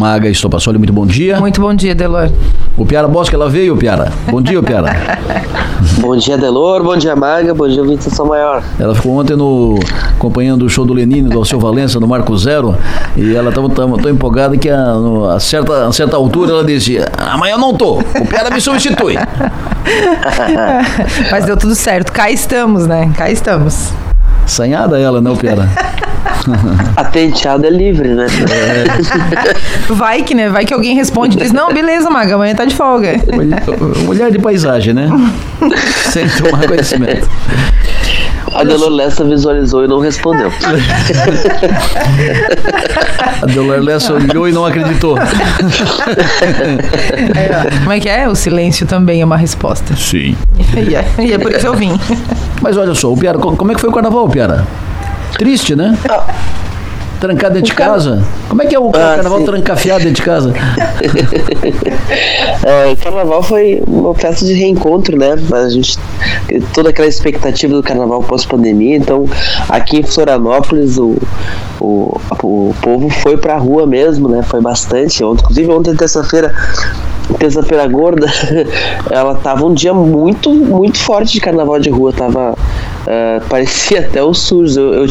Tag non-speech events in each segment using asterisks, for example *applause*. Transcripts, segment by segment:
Maga Estopassoli, muito bom dia. Muito bom dia, Delor. O Piara Bosque, ela veio, Piara. Bom dia, Piara. *laughs* bom dia, Delor. Bom dia, Maga. Bom dia, Vitor São Maior. Ela ficou ontem no acompanhando o show do Lenine, do Alceu Valença, no Marco Zero, e ela estava tão, tão empolgada que a, no, a, certa, a certa altura ela dizia: Amanhã eu não tô, o Piara me substitui. *laughs* Mas deu tudo certo. Cá estamos, né? Cá estamos. Sanhada ela, né, o Piara? *laughs* A tenteada é livre, né? É. *laughs* Vai que, né? Vai que alguém responde e diz: Não, beleza, Maga, amanhã tá de folga. Mulher de paisagem, né? *laughs* Sem tomar conhecimento. A Delor Lessa visualizou e não respondeu. A Delor Lessa olhou e não acreditou. Como é que é? O silêncio também é uma resposta. Sim. E é, e é por isso que eu vim. Mas olha só, o Piara, como é que foi o carnaval, Piara? Triste, né? Ah. Trancado dentro de casa? Como é que é o ah, carnaval sim. trancafiado dentro de casa? *laughs* é, o carnaval foi uma festa de reencontro, né? A gente, toda aquela expectativa do carnaval pós-pandemia. Então, aqui em Florianópolis, o, o, o povo foi pra rua mesmo, né? Foi bastante. Inclusive, ontem, terça-feira, terça-feira gorda, *laughs* ela tava um dia muito, muito forte de carnaval de rua. Tava Uh, parecia *laughs* até o SUS. Eu, eu,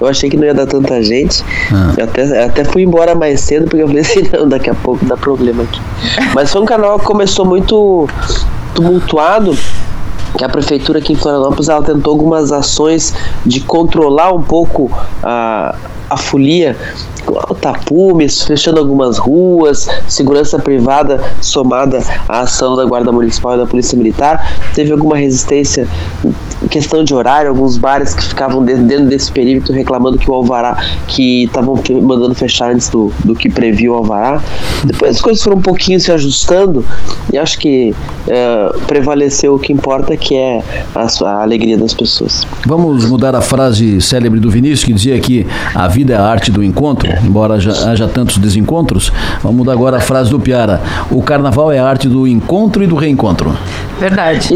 eu, achei que não ia dar tanta gente. Ah. Eu até, até fui embora mais cedo, porque eu falei assim, *laughs* não, daqui a pouco dá problema aqui. Mas foi um canal que começou muito tumultuado que a prefeitura aqui em Florianópolis ela tentou algumas ações de controlar um pouco a, a folia tapumes, fechando algumas ruas, segurança privada somada à ação da Guarda Municipal e da Polícia Militar. Teve alguma resistência questão de horário, alguns bares que ficavam dentro desse perímetro reclamando que o alvará, que estavam mandando fechar antes do, do que previu o alvará. Depois as coisas foram um pouquinho se ajustando e acho que uh, prevaleceu o que importa, que é a, a, alegria das pessoas. Vamos mudar a frase célebre do Vinícius que dizia que a vida é a arte do encontro, embora haja, haja tantos desencontros. Vamos mudar agora a frase do Piara. O carnaval é a arte do encontro e do reencontro. Verdade.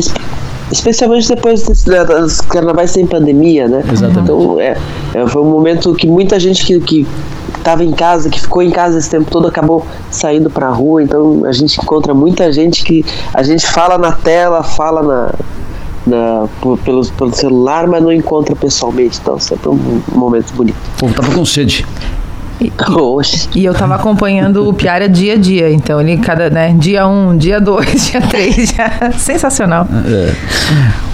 Especialmente depois dos, dos carnavais sem pandemia, né? Exatamente. Então, é, é, foi um momento que muita gente que, que estava em casa, que ficou em casa esse tempo todo, acabou saindo para a rua. Então a gente encontra muita gente que a gente fala na tela, fala na, na, pelo, pelo celular, mas não encontra pessoalmente. Então sempre um, um momento bonito. O povo tava com sede. E, e, eu tava acompanhando o Piara dia a dia, então ele cada, né, dia um, dia dois, *laughs* dia três, já, sensacional. É.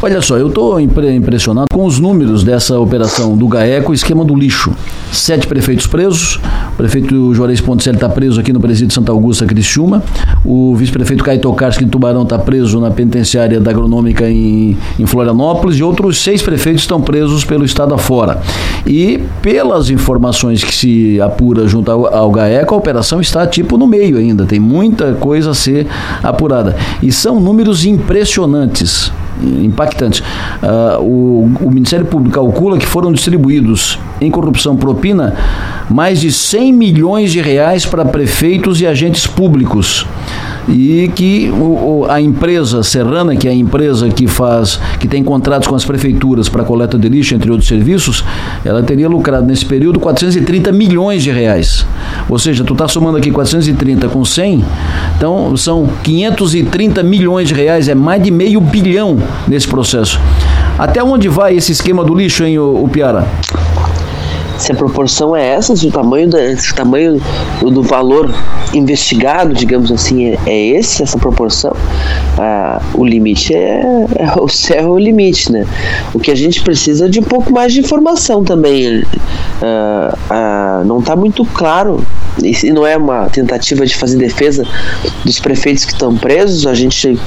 Olha só, eu tô impressionado com os números dessa operação do GAECO, esquema do lixo. Sete prefeitos presos, o prefeito Juarez Ponticelli está preso aqui no presídio de Santa Augusta, Criciúma, o vice-prefeito Caio Tokarski de Tubarão está preso na penitenciária da Agronômica em, em Florianópolis e outros seis prefeitos estão presos pelo estado afora. E pelas informações que se apura junto ao, ao GAECO, a operação está tipo no meio ainda, tem muita coisa a ser apurada. E são números impressionantes impactantes. Uh, o, o, Ministério Público calcula que foram distribuídos em corrupção propina mais de 100 milhões de reais para prefeitos e agentes públicos e que o, a empresa Serrana, que é a empresa que faz, que tem contratos com as prefeituras para coleta de lixo, entre outros serviços, ela teria lucrado nesse período 430 milhões de reais. Ou seja, tu está somando aqui 430 com 100, então são 530 milhões de reais, é mais de meio bilhão nesse processo. Até onde vai esse esquema do lixo, hein, o, o Piara? se a proporção é essa, se o tamanho, da, o tamanho do valor investigado, digamos assim, é, é esse, essa proporção, ah, o limite é, é, o céu é o limite, né? O que a gente precisa é de um pouco mais de informação também. Ah, ah, não está muito claro, e não é uma tentativa de fazer defesa dos prefeitos que estão presos, a gente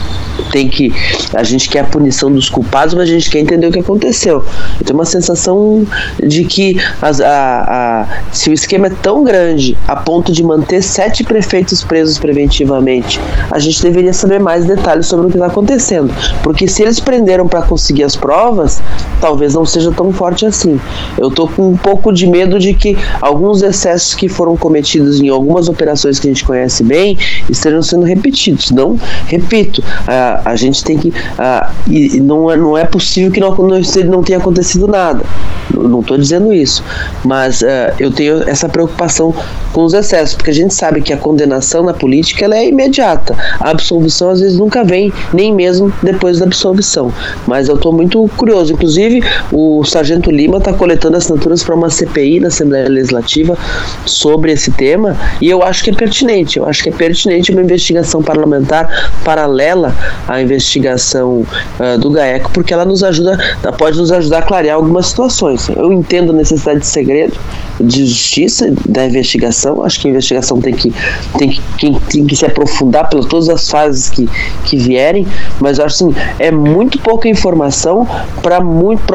tem que, a gente quer a punição dos culpados, mas a gente quer entender o que aconteceu. Eu tenho uma sensação de que a, a, se o esquema é tão grande a ponto de manter sete prefeitos presos preventivamente, a gente deveria saber mais detalhes sobre o que está acontecendo. Porque se eles prenderam para conseguir as provas, talvez não seja tão forte assim. Eu estou com um pouco de medo de que alguns excessos que foram cometidos repetidos em algumas operações que a gente conhece bem estejam sendo repetidos. Não, repito, a, a gente tem que. A, e não, é, não é possível que não, não, tenha acontecido nada. Não estou dizendo isso. Mas uh, eu tenho essa preocupação com os excessos, porque a gente sabe que a condenação na política ela é imediata. A absolvição às vezes nunca vem, nem mesmo depois da absolvição. Mas eu estou muito curioso. Inclusive, o Sargento Lima está coletando assinaturas para uma CPI na Assembleia Legislativa sobre esse tema e eu acho que é pertinente. Eu acho que é pertinente uma investigação parlamentar paralela à investigação uh, do GAECO, porque ela nos ajuda, pode nos ajudar a clarear algumas situações. Eu entendo a necessidade de segredo, de justiça da investigação. Acho que a investigação tem que, tem que, tem que se aprofundar pelas todas as fases que, que vierem, mas acho assim, é muito pouca informação para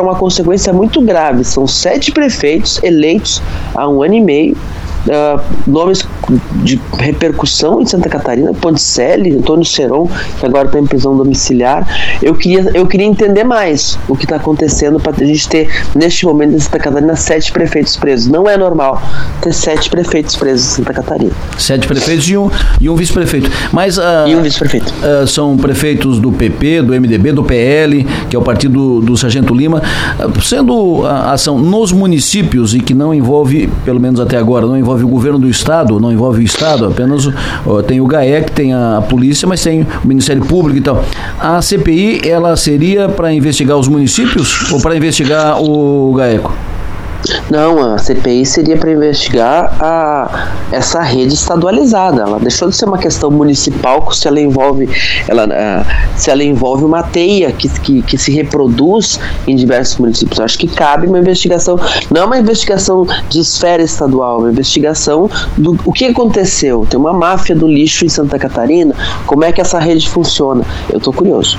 uma consequência muito grave. São sete prefeitos eleitos há um ano e meio uh, nomes de repercussão em Santa Catarina, Ponticelli, Antônio Seron, que agora está em prisão domiciliar. Eu queria, eu queria entender mais o que está acontecendo para a gente ter, neste momento, em Santa Catarina, sete prefeitos presos. Não é normal ter sete prefeitos presos em Santa Catarina. Sete prefeitos e um, e um vice-prefeito. Mas uh, e um vice-prefeito. Uh, são prefeitos do PP, do MDB, do PL, que é o partido do Sargento Lima, sendo a ação nos municípios e que não envolve, pelo menos até agora, não envolve envolve o governo do Estado, não envolve o Estado, apenas ó, tem o GAEC, tem a polícia, mas tem o Ministério Público e tal. A CPI, ela seria para investigar os municípios ou para investigar o GAECO? Não, a CPI seria para investigar a, essa rede estadualizada. Ela deixou de ser uma questão municipal se ela envolve, ela, uh, se ela envolve uma teia que, que, que, se reproduz em diversos municípios. Eu acho que cabe uma investigação, não uma investigação de esfera estadual, uma investigação do o que aconteceu. Tem uma máfia do lixo em Santa Catarina, como é que essa rede funciona? Eu estou curioso.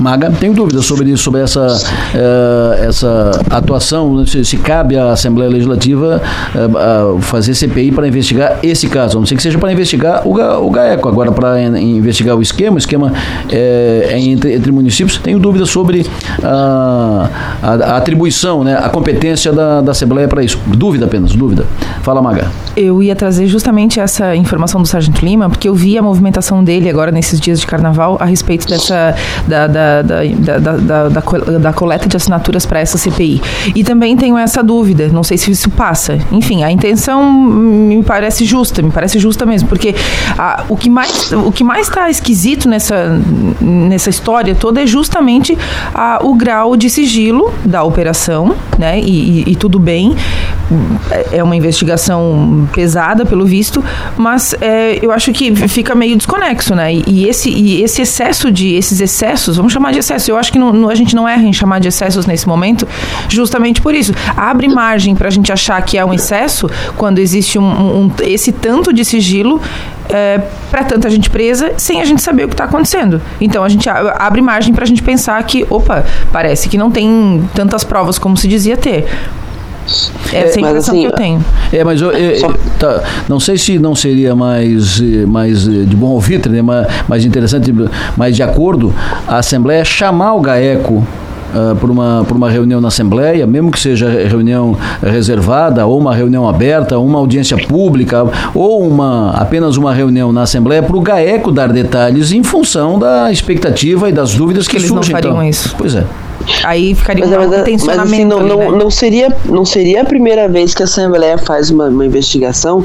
Maga, tenho dúvidas sobre isso, sobre essa, uh, essa atuação, né, se, se, cabe à Assembleia Legislativa uh, fazer CPI para investigar esse caso, a não ser que seja para investigar o, o GAECO, agora para investigar o esquema, o esquema é, é entre, entre, municípios, tenho dúvidas sobre a, a, a, atribuição, né, a competência da, da Assembleia para isso. Dúvida apenas, dúvida. Fala, Maga. Eu ia trazer justamente essa informação do Sargento Lima, porque eu vi a movimentação dele agora nesses dias de carnaval a respeito dessa da, da da, da, da, coleta de assinaturas para essa CPI. E também tenho essa dúvida, não sei se isso passa. Enfim, a intenção me parece justa, me parece justa mesmo, porque o que mais o que mais está esquisito nessa, nessa história toda é justamente o grau de sigilo da operação, né? E, tudo bem, é uma investigação pesada pelo visto, mas é, eu acho que fica meio desconexo, né? E, e, esse, e esse excesso de esses excessos, vamos chamar de excesso. Eu acho que não, a gente não erra em chamar de excessos nesse momento, justamente por isso. Abre margem para a gente achar que é um excesso quando existe um, um esse tanto de sigilo é, para tanta gente presa sem a gente saber o que está acontecendo. Então a gente abre margem para a gente pensar que, opa, parece que não tem tantas provas como se dizia ter. É essa é, impressão assim, que eu tenho. É, mas eu, eu, eu tá, não sei se não seria mais, mais de bom ouvir, né, mais, mais interessante, mais de acordo, a Assembleia chamar o GAECO Uh, por, uma, por uma reunião na Assembleia, mesmo que seja reunião reservada, ou uma reunião aberta, ou uma audiência pública, ou uma apenas uma reunião na Assembleia, para o GAECO dar detalhes em função da expectativa e das dúvidas que, que eles surgem. Não fariam então. isso. Pois é. Aí ficaria mas, um mas, tensionamento. Mas, assim, não, ali, não, né? não, seria, não seria a primeira vez que a Assembleia faz uma, uma investigação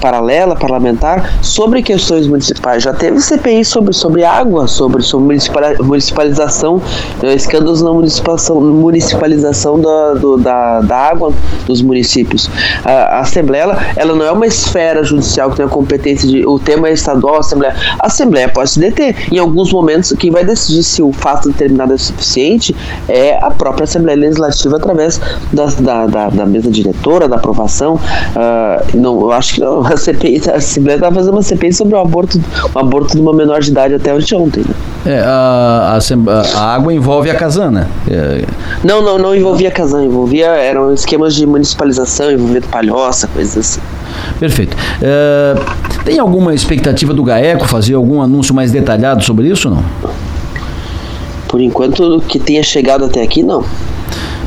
paralela, parlamentar, sobre questões municipais. Já teve CPI sobre, sobre água, sobre, sobre municipalização, eh, escândalos na municipalização, municipalização da, do, da, da água dos municípios. A, a Assembleia, ela, ela, não é uma esfera judicial que tem a competência de. O tema é estadual, a Assembleia. A Assembleia pode se deter. Em alguns momentos, quem vai decidir se o fato determinado é suficiente é a própria Assembleia Legislativa através da, da, da, da mesa diretora, da aprovação. Uh, não, eu acho que não, a, CPI, a Assembleia estava fazendo uma CPI sobre o aborto, o aborto de uma menor de idade até ontem. Né? É, a, a, a, água envolve a casana. É... Não, não, não envolvia a casana, envolvia, eram esquemas de municipalização, envolvendo palhoça, coisas assim. Perfeito. É, tem alguma expectativa do GAECO fazer algum anúncio mais detalhado sobre isso ou não? Por enquanto, que tenha chegado até aqui, não.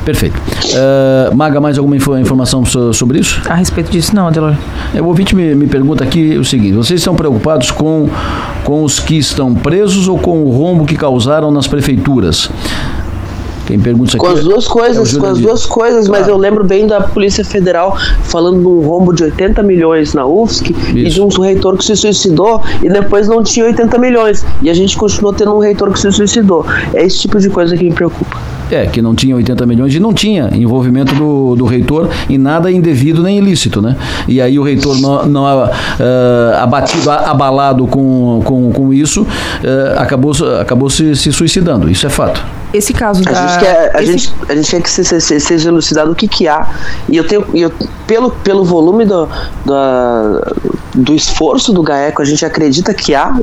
Perfeito. Uh, Maga, mais alguma informação sobre isso? A respeito disso, não, Adelor. É, o ouvinte me, me pergunta aqui o seguinte: vocês estão preocupados com, com os que estão presos ou com o rombo que causaram nas prefeituras? Quem pergunta isso aqui. Com as duas coisas, é com as duas coisas, mas eu lembro bem da Polícia Federal falando de um rombo de 80 milhões na UFSC isso. e de um reitor que se suicidou e depois não tinha 80 milhões. E a gente continuou tendo um reitor que se suicidou. É esse tipo de coisa que me preocupa. É, que não tinha 80 milhões e não tinha envolvimento do, do reitor em nada indevido nem ilícito, né? E aí o reitor não, não uh, abatido, abalado com, com, com isso, uh, acabou, acabou se, se suicidando. Isso é fato. Esse caso a da... Gente quer, a, esse... gente, a gente quer que seja, seja elucidado o que, que há. E eu tenho, eu, pelo, pelo volume do, do, do esforço do GAECO, a gente acredita que há.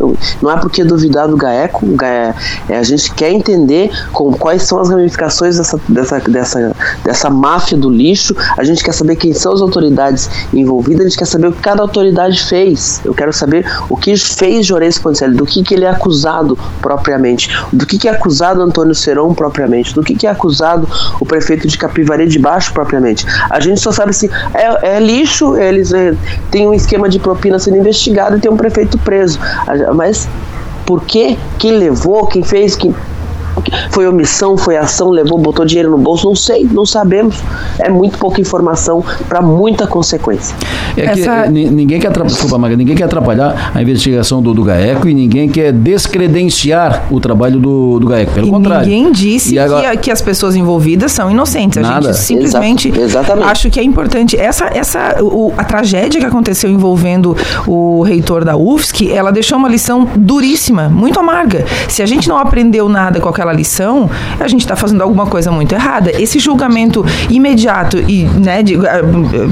Não é porque duvidar do GAECO, é, a gente quer entender com, quais são as ramificações dessa, dessa, dessa, dessa máfia do lixo. A gente quer saber quem são as autoridades envolvidas, a gente quer saber o que cada autoridade fez. Eu quero saber o que fez Jorês Ponticelli, do que, que ele é acusado propriamente, do que, que é acusado Antônio Serra propriamente, do que, que é acusado o prefeito de Capivari de Baixo propriamente. A gente só sabe se é, é lixo, eles é, têm um esquema de propina sendo investigado e tem um prefeito preso. Mas por quê? Quem levou, quem fez, quem foi omissão, foi ação, levou, botou dinheiro no bolso, não sei, não sabemos. É muito pouca informação para muita consequência. É que Essa... ninguém quer atrapalhar, ninguém quer atrapalhar a investigação do, do GAECO e ninguém quer descredenciar o trabalho do, do GAECO. Pelo e contrário. Ninguém disse agora... que, que, as pessoas envolvidas são inocentes. Nada. A gente simplesmente Exato, acho que é importante. Essa, essa, o, a tragédia que aconteceu envolvendo o reitor da UFSC, ela deixou uma lição duríssima, muito amarga. Se a gente não aprendeu nada com aquela lição, a gente está fazendo alguma coisa muito errada. Esse julgamento imediato e, né, de, ah,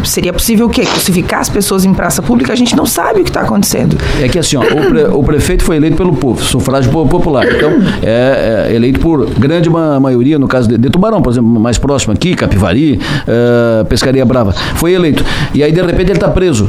seria possível o quê? Crucificar as pessoas em praça pública? A gente não sabe o que está acontecendo. É que assim, ó, o, pre, o, prefeito foi eleito pelo povo, sufrágio popular. Então, é, é eleito por grande maioria, no caso de, de, Tubarão, por exemplo, mais próximo aqui, Capivari, uh, Pescaria Brava. Foi eleito. E aí, de repente, ele está preso.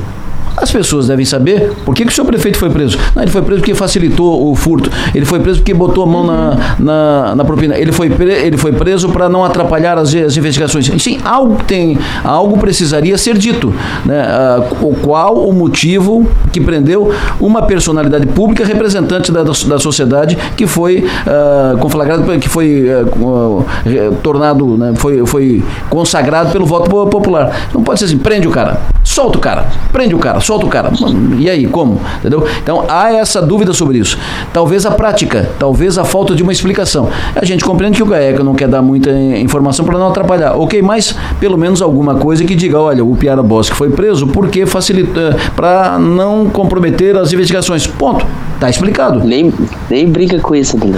As pessoas devem saber por que, que o seu prefeito foi preso. Não, ele foi preso porque facilitou o furto. Ele foi preso porque botou a mão na, na, na propina. Ele foi, pre, ele foi preso para não atrapalhar as, as, investigações. Sim, algo tem, algo precisaria ser dito. Né? Ah, o qual o motivo que prendeu uma personalidade pública representante da, da sociedade que foi ah, conflagrado, que foi ah, tornado, né? foi, foi consagrado pelo voto popular. Não pode ser assim, prende o cara, solta o cara, prende o cara, solta o cara. E aí, como? Entendeu? Então há essa dúvida sobre isso. Talvez a prática, talvez a falta de uma explicação. A gente compreende que o GAECA não quer dar muita informação para não atrapalhar. Ok, mas pelo menos alguma coisa que diga, olha, o Piara Bosque foi preso porque facilita para não comprometer as investigações. Ponto. Tá explicado. Nem, nem brinca com isso, Bruno.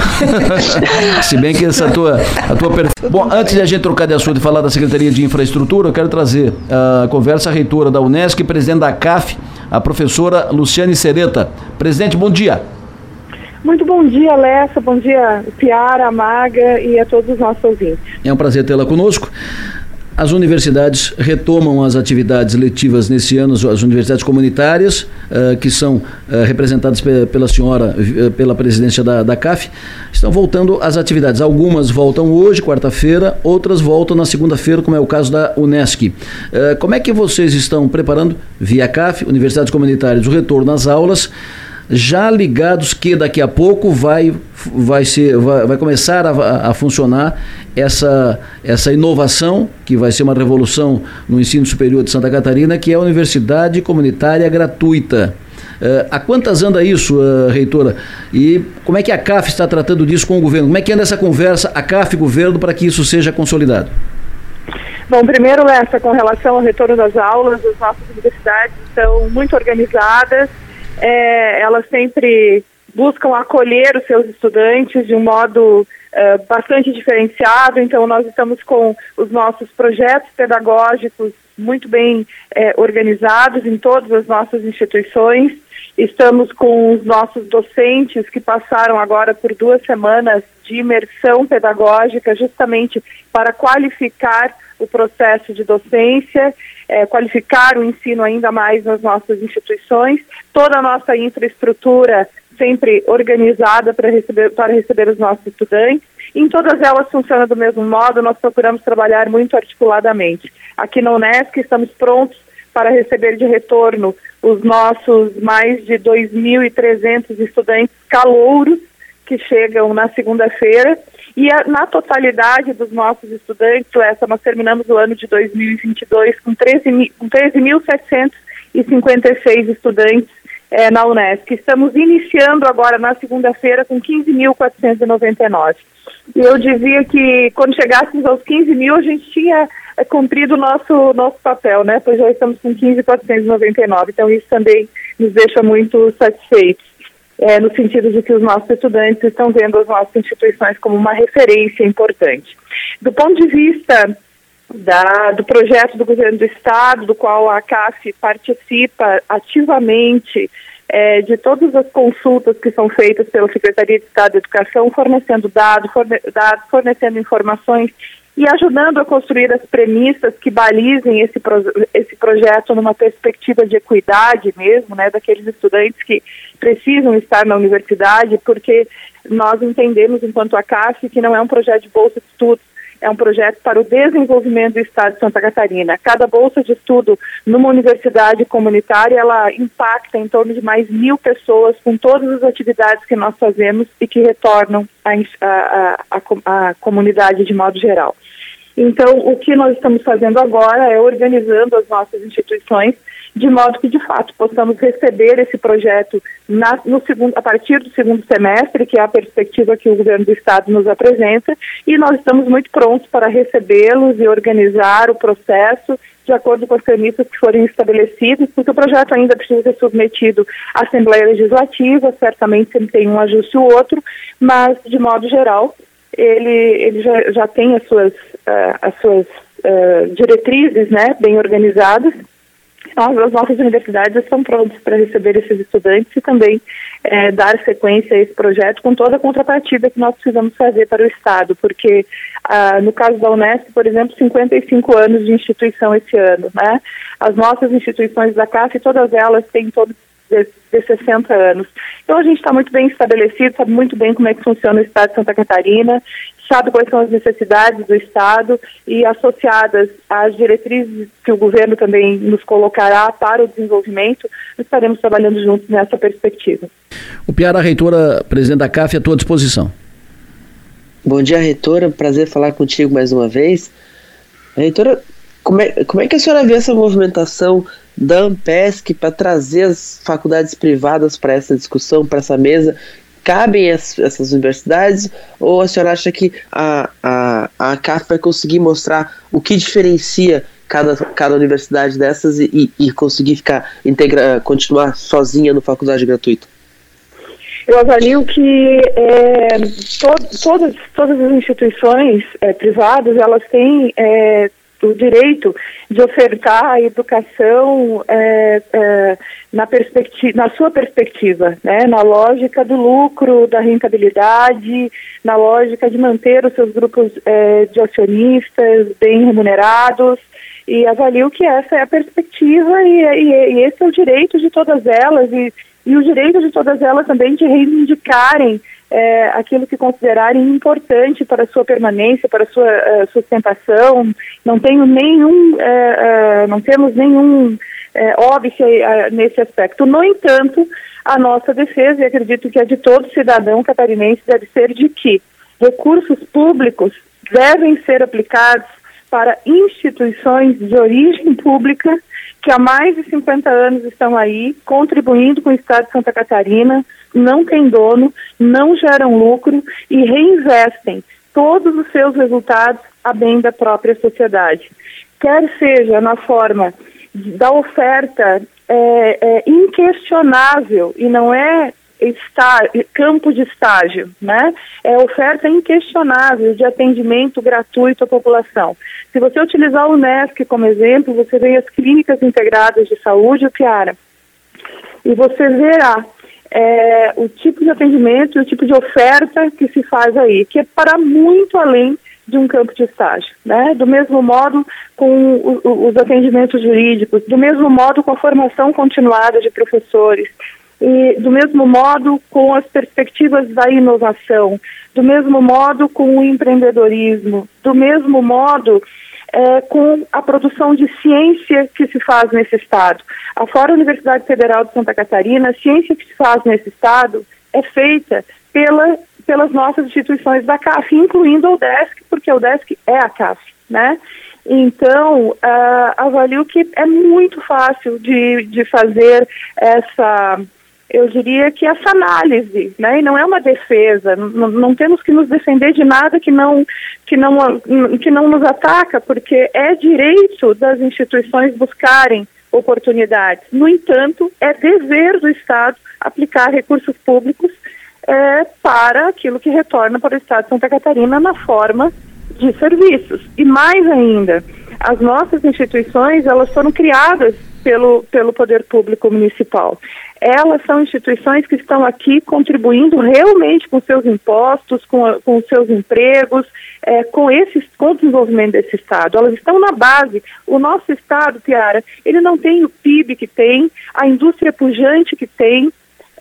*laughs* Se bem que essa tua, a tua perfe... Bom, antes de a gente trocar de assunto e falar da Secretaria de Infraestrutura, eu quero trazer a conversa a reitora da Unesco e presidente da CAF, a professora Luciane Sereta. Presidente, bom dia. Muito bom dia, Lessa, bom dia, Piara, Maga e a todos os nossos ouvintes. É um prazer tê-la conosco. As universidades retomam as atividades letivas nesse ano, as universidades comunitárias, uh, que são uh, representadas pela senhora, uh, pela presidência da, da CAF, estão voltando às atividades. Algumas voltam hoje, quarta-feira, outras voltam na segunda-feira, como é o caso da Unesc. como é que vocês estão preparando, via CAF, universidades comunitárias, o retorno às aulas? Já ligados que daqui a pouco vai, vai, ser, vai, vai começar a, a, funcionar essa, essa inovação, que vai ser uma revolução no ensino superior de Santa Catarina, que é a Universidade Comunitária Gratuita. Uh, há quantas anda isso, uh, reitora? E como é que a CAF está tratando disso com o governo? Como é que anda essa conversa, a CAF e governo, para que isso seja consolidado? Bom, primeiro, essa com relação ao retorno das aulas, as nossas universidades estão muito organizadas, é, elas sempre buscam acolher os seus estudantes de um modo é, bastante diferenciado. Então, nós estamos com os nossos projetos pedagógicos muito bem é, organizados em todas as nossas instituições. Estamos com os nossos docentes que passaram agora por duas semanas de imersão pedagógica, justamente para qualificar o processo de docência, é, qualificar o ensino ainda mais nas nossas instituições. Toda a nossa infraestrutura sempre organizada para receber, para receber os nossos estudantes. Em todas elas funciona do mesmo modo, nós procuramos trabalhar muito articuladamente. Aqui na Unesc estamos prontos para receber de retorno os nossos mais de 2.300 estudantes calouros que chegam na segunda-feira. E a, na totalidade dos nossos estudantes, essa nós terminamos o ano de 2022 com 13.756 13 estudantes é, na Unesco. Estamos iniciando agora na segunda-feira com 15.499. E eu dizia que quando chegássemos aos 15 mil, a gente tinha é, cumprido o nosso, nosso papel, né? Pois já estamos com 15.499. Então, isso também nos deixa muito satisfeitos. É, no sentido de que os nossos estudantes estão vendo as nossas instituições como uma referência importante. Do ponto de vista da, do projeto do governo do Estado, do qual a CAF participa ativamente, é, de todas as consultas que são feitas pela Secretaria de Estado de Educação, fornecendo dados, forne fornecendo informações e ajudando a construir as premissas que balizem esse, pro esse projeto numa perspectiva de equidade mesmo, né, daqueles estudantes que precisam estar na universidade, porque nós entendemos, enquanto a CAF, que não é um projeto de bolsa de estudos, é um projeto para o desenvolvimento do Estado de Santa Catarina. Cada bolsa de estudo numa universidade comunitária, ela impacta em torno de mais mil pessoas com todas as atividades que nós fazemos e que retornam à, comunidade de modo geral. Então, o que nós estamos fazendo agora é organizando as nossas instituições de modo que, de fato, possamos receber esse projeto na, no segundo, a partir do segundo semestre, que é a perspectiva que o governo do Estado nos apresenta, e nós estamos muito prontos para recebê-los e organizar o processo de acordo com as premissas que forem estabelecidas, porque o projeto ainda precisa ser submetido à Assembleia Legislativa, certamente sempre tem um ajuste ou outro, mas, de modo geral, ele, ele já, já tem as suas, uh, as suas uh, diretrizes né, bem organizadas, nós, as nossas universidades estão prontas para receber esses estudantes e também é, dar sequência a esse projeto com toda a contrapartida que nós precisamos fazer para o Estado, porque ah, no caso da Unesp, por exemplo, 55 anos de instituição esse ano, né? As nossas instituições da CAF, todas elas têm todos de, de 60 anos. Então a gente está muito bem estabelecido, sabe muito bem como é que funciona o Estado de Santa Catarina, sabe quais são as necessidades do Estado e associadas às diretrizes que o governo também nos colocará para o desenvolvimento, estaremos trabalhando juntos nessa perspectiva. O Piara, reitora, presidente da CAF, à tua disposição. Bom dia, reitora. Prazer falar contigo mais uma vez. Reitora, como é, como é que a senhora vê essa movimentação da Ampesc para trazer as faculdades privadas para essa discussão, para essa mesa, cabem essas universidades ou a senhora acha que a, a, a CAF vai conseguir mostrar o que diferencia cada, cada universidade dessas e, e conseguir ficar integra, continuar sozinha no faculdade gratuita? Eu avalio que é, to, todas, todas as instituições é, privadas elas têm é, o direito de ofertar a educação é, é, na, perspectiva, na sua perspectiva, né, na lógica do lucro, da rentabilidade, na lógica de manter os seus grupos é, de acionistas bem remunerados e avalio que essa é a perspectiva e, e, e esse é o direito de todas elas e, e o direito de todas elas também de reivindicarem é, aquilo que considerarem importante para a sua permanência, para a sua uh, sustentação. Não tenho nenhum, uh, uh, não temos nenhum óbvio nesse aspecto. No entanto, a nossa defesa, e acredito que a de todo cidadão catarinense, deve ser de que recursos públicos devem ser aplicados para instituições de origem pública que há mais de 50 anos estão aí contribuindo com o Estado de Santa Catarina, não têm dono, não geram lucro e reinvestem todos os seus resultados a bem da própria sociedade. Quer seja na forma da oferta é, é, inquestionável e não é estar, campo de estágio, né? É oferta inquestionável de atendimento gratuito à população. Se você utilizar o Unesc como exemplo, você vê as clínicas integradas de saúde, o Piara, e você verá é, o tipo de atendimento o tipo de oferta que se faz aí, que é para muito além de um campo de estágio, né? Do mesmo modo com o, os atendimentos jurídicos, do mesmo modo com a formação continuada de professores, e do mesmo modo com as perspectivas da inovação, do mesmo modo com o empreendedorismo, do mesmo modo é, com a produção de ciência que se faz nesse estado. A Fora Universidade Federal de Santa Catarina, a ciência que se faz nesse estado é feita pela, pelas nossas instituições da CAF, incluindo o DESC, porque o DESC é a CAF, né? Então, uh, avalio que é muito fácil de, de fazer essa eu diria que essa análise, né, e não é uma defesa, não, não, temos que nos defender de nada que não, que, não, que não nos ataca, porque é direito das instituições buscarem oportunidades. No entanto, é dever do Estado aplicar recursos públicos é, para aquilo que retorna para o Estado de Santa Catarina na forma de serviços. E mais ainda, as nossas instituições, elas foram criadas pelo, pelo poder público municipal. Elas são instituições que estão aqui contribuindo realmente com seus impostos, com, com seus empregos, é, com, esse, com o desenvolvimento desse Estado. Elas estão na base. O nosso Estado, Piara, ele não tem o PIB que tem, a indústria pujante que tem,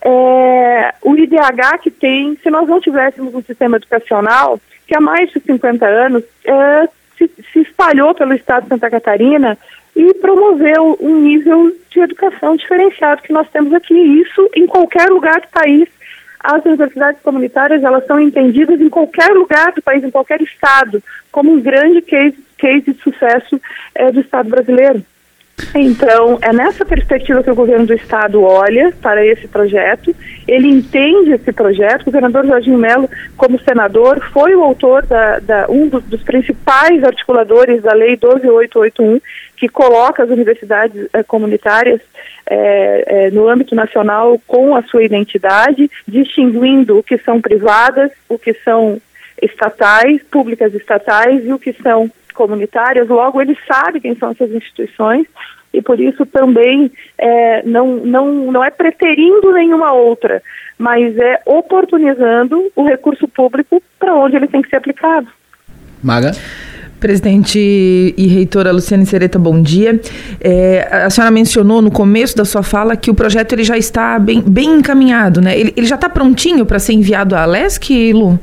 é, o IDH que tem. Se nós não tivéssemos um sistema educacional que há mais de 50 anos é, se, se espalhou pelo Estado de Santa Catarina, e promoveu um nível de educação diferenciado que nós temos aqui. Isso em qualquer lugar do país. As universidades comunitárias elas são entendidas em qualquer lugar do país, em qualquer estado, como um grande case, case de sucesso é, do Estado brasileiro. Então, é nessa perspectiva que o governo do estado olha para esse projeto. Ele entende esse projeto. O governador Jorginho Melo, como senador, foi o autor da, da um dos, dos, principais articuladores da Lei 12881, que coloca as universidades eh, comunitárias eh, eh, no âmbito nacional com a sua identidade, distinguindo o que são privadas, o que são estatais, públicas estatais e o que são comunitárias, logo ele sabe quem são essas instituições e por isso também é, não, não, não é preterindo nenhuma outra, mas é oportunizando o recurso público para onde ele tem que ser aplicado. Maga? Presidente e reitora Luciane Sereta, bom dia. É, a senhora mencionou no começo da sua fala que o projeto ele já está bem, bem encaminhado, né? Ele, ele já está prontinho para ser enviado à Alesc, Lu?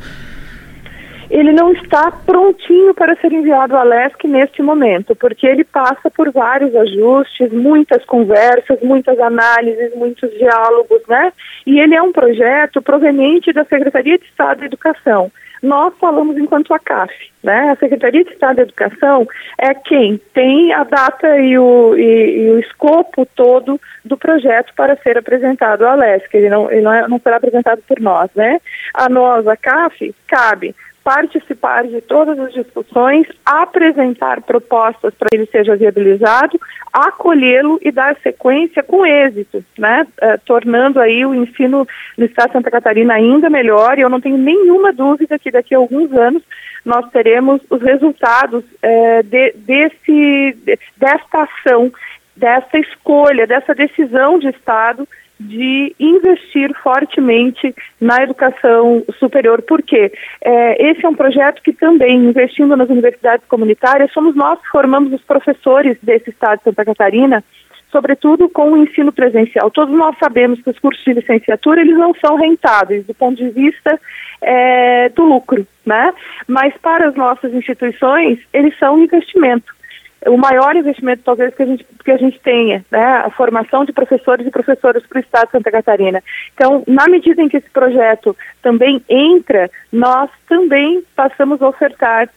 Ele não está prontinho para ser enviado à LESC neste momento, porque ele passa por vários ajustes, muitas conversas, muitas análises, muitos diálogos, né? E ele é um projeto proveniente da Secretaria de Estado da Educação. Nós falamos enquanto a CAF, né? A Secretaria de Estado da Educação é quem tem a data e o, e, e o escopo todo do projeto para ser apresentado à LESC. Ele não, ele não, é, não será apresentado por nós, né? A nós, a CAF, cabe participar de todas as discussões, apresentar propostas para ele seja viabilizado, acolhê-lo e dar sequência com êxito, né? Eh, tornando aí o ensino no Estado de Santa Catarina ainda melhor. E eu não tenho nenhuma dúvida que daqui a alguns anos nós teremos os resultados eh, de, desse, desta ação, dessa escolha, dessa decisão de Estado de investir fortemente na educação superior. Por quê? É, esse é um projeto que também, investindo nas universidades comunitárias, somos nós que formamos os professores desse estado de Santa Catarina, sobretudo com o ensino presencial. Todos nós sabemos que os cursos de licenciatura eles não são rentáveis do ponto de vista é, do lucro, né? Mas para as nossas instituições eles são um investimento o maior investimento talvez que a gente, que a gente tenha, né, a formação de professores e professoras para o Estado de Santa Catarina. Então, na medida em que esse projeto também entra, nós também passamos a ofertar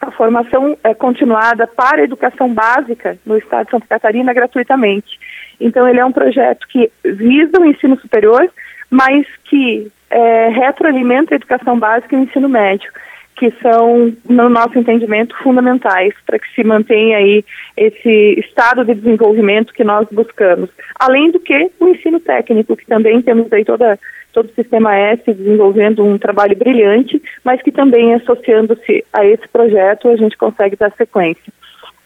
a formação é, continuada para a educação básica no Estado de Santa Catarina gratuitamente. Então, ele é um projeto que visa o ensino superior, mas que é, retroalimenta a educação básica e o ensino médio que são, no nosso entendimento, fundamentais para que se mantenha aí esse estado de desenvolvimento que nós buscamos. Além do que o ensino técnico, que também temos aí toda, todo o sistema S desenvolvendo um trabalho brilhante, mas que também associando-se a esse projeto a gente consegue dar sequência.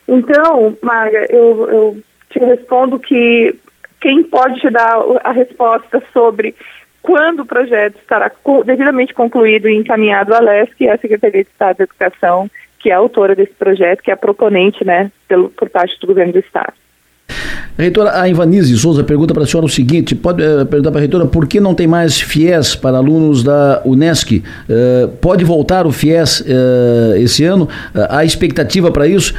Então, Maga, eu, eu te respondo que quem pode te dar a resposta sobre quando o projeto estará devidamente concluído e encaminhado à LESC, é a Secretaria de Estado da Educação, que é a autora desse projeto, que é a proponente, né, pelo, por parte do governo do Estado. Reitora, a Ivanise Souza pergunta para a senhora o seguinte: pode uh, perguntar para a reitora por que não tem mais FIES para alunos da Unesc? Uh, pode voltar o FIES uh, esse ano? há expectativa para isso?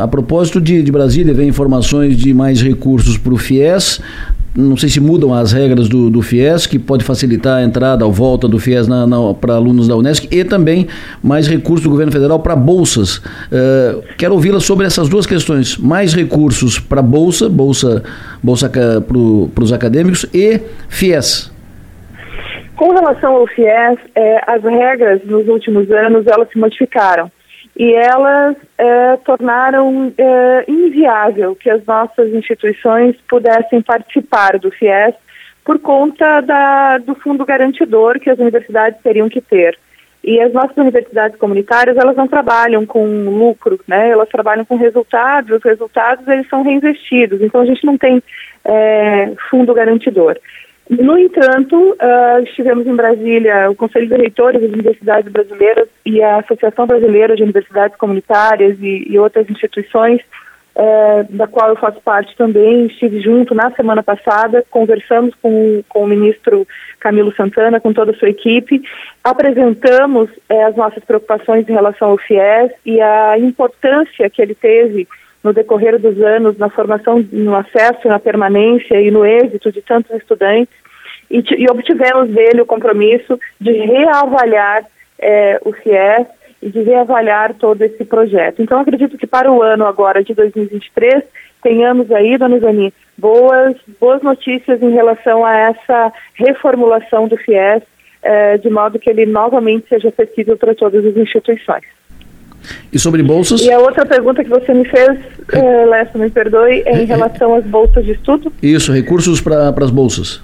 a propósito de, de Brasília, vem informações de mais recursos para o FIES não sei se mudam as regras do, do FIES, que pode facilitar a entrada ou volta do FIES para alunos da Unesc, e também mais recursos do governo federal para bolsas. Uh, quero ouvi-la sobre essas duas questões: mais recursos para bolsa, bolsa, bolsa para os acadêmicos e FIES. Com relação ao FIES, é, as regras nos últimos anos elas se modificaram e elas é, tornaram é, inviável que as nossas instituições pudessem participar do FIES por conta da, do fundo garantidor que as universidades teriam que ter. E as nossas universidades comunitárias, elas não trabalham com lucro, né? Elas trabalham com resultados, os resultados eles são reinvestidos. Então a gente não tem é, fundo garantidor. No entanto, uh, estivemos em Brasília, o Conselho de Reitores das Universidades Brasileiras e a Associação Brasileira de Universidades Comunitárias e, e outras instituições, uh, da qual eu faço parte também, estive junto na semana passada, conversamos com, com o ministro Camilo Santana, com toda a sua equipe, apresentamos uh, as nossas preocupações em relação ao FIES e a importância que ele teve no decorrer dos anos na formação, no acesso, na permanência e no êxito de tantos estudantes e, e obtivemos dele o compromisso de reavaliar é, o FIES e de reavaliar todo esse projeto. Então, acredito que para o ano agora de 2023, tenhamos aí, dona Izani, boas, boas notícias em relação a essa reformulação do FIES, é, de modo que ele novamente seja acessível para todas as instituições. E sobre bolsas? E a outra pergunta que você me fez, é, Lessa, me perdoe, é em relação às bolsas de estudo? Isso, recursos para as bolsas.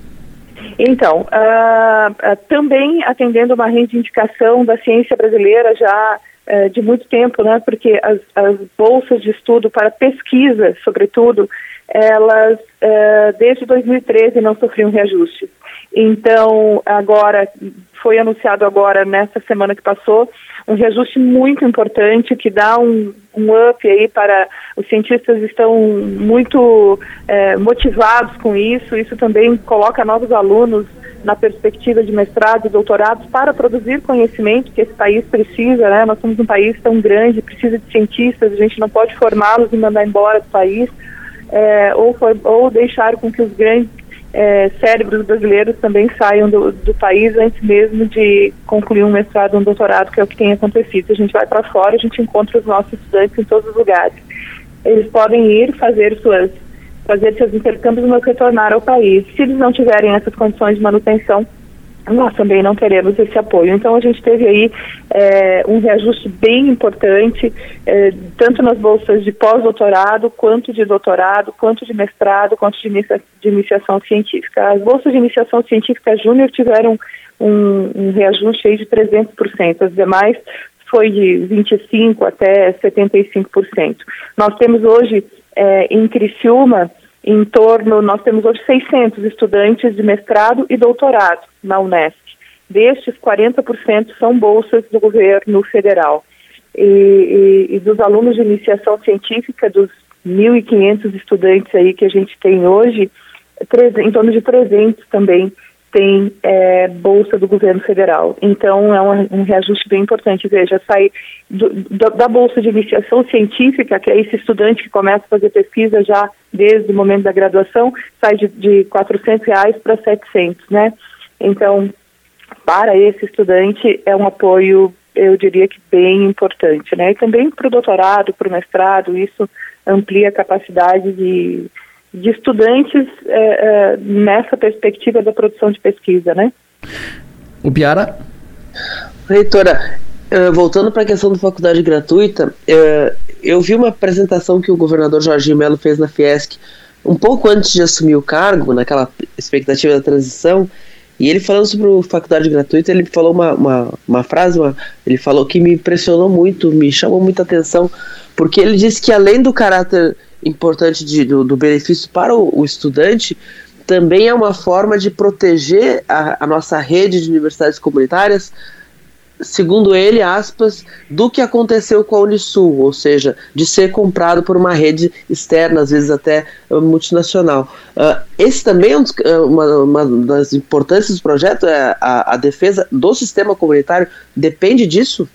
Então, uh, uh, também atendendo uma reivindicação da ciência brasileira já uh, de muito tempo, né, porque as, as, bolsas de estudo para pesquisa, sobretudo, elas desde 2013 não sofriam reajuste. Então, agora, foi anunciado agora, nessa semana que passou, um reajuste muito importante que dá um, um up aí para os cientistas estão muito é, motivados com isso. Isso também coloca novos alunos na perspectiva de mestrado e doutorado para produzir conhecimento que esse país precisa, né? Nós somos um país tão grande, precisa de cientistas, a gente não pode formá-los e mandar embora do país, é, ou, for, ou deixar com que os grandes é, cérebros brasileiros também saiam do, do, país antes mesmo de concluir um mestrado ou um doutorado, que é o que tem acontecido. A gente vai para fora, a gente encontra os nossos estudantes em todos os lugares. Eles podem ir fazer suas fazer seus intercâmbios, mas retornar ao país. Se eles não tiverem essas condições de manutenção, nós também não teremos esse apoio. Então a gente teve aí é, um reajuste bem importante, é, tanto nas bolsas de pós-doutorado, quanto de doutorado, quanto de mestrado, quanto de, inicia de iniciação científica. As bolsas de iniciação científica júnior tiveram um, um reajuste aí de 300%, as demais foi de 25% até 75%. Nós temos hoje é, em Criciúma em torno, nós temos hoje 600 estudantes de mestrado e doutorado na Unesp. Destes, 40% são bolsas do governo federal. E, e, e dos alunos de iniciação científica, dos 1.500 estudantes aí que a gente tem hoje, em torno de 300 também tem é, bolsa do governo federal. Então é um, um reajuste bem importante. Veja, sai do, do, da bolsa de iniciação científica, que é esse estudante que começa a fazer pesquisa já desde o momento da graduação, sai de, de 400 reais para 700, né? Então, para esse estudante é um apoio, eu diria que bem importante, né? E também para o doutorado, para o mestrado, isso amplia a capacidade de de estudantes é, é, nessa perspectiva da produção de pesquisa, né? O Piara? Reitora, uh, voltando para a questão da faculdade gratuita, uh, eu vi uma apresentação que o governador Jorginho Melo fez na Fiesc um pouco antes de assumir o cargo, naquela expectativa da transição, e ele falando sobre a faculdade gratuita, ele falou uma, uma, uma frase, uma, ele falou que me impressionou muito, me chamou muita atenção, porque ele disse que além do caráter importante de, do, do, benefício para o, o, estudante, também é uma forma de proteger a, a, nossa rede de universidades comunitárias segundo ele, aspas, do que aconteceu com a Unisul, ou seja, de ser comprado por uma rede externa, às vezes até uh, multinacional. Uh, esse também é um, uma, uma, das importâncias do projeto, é a, a defesa do sistema comunitário depende disso?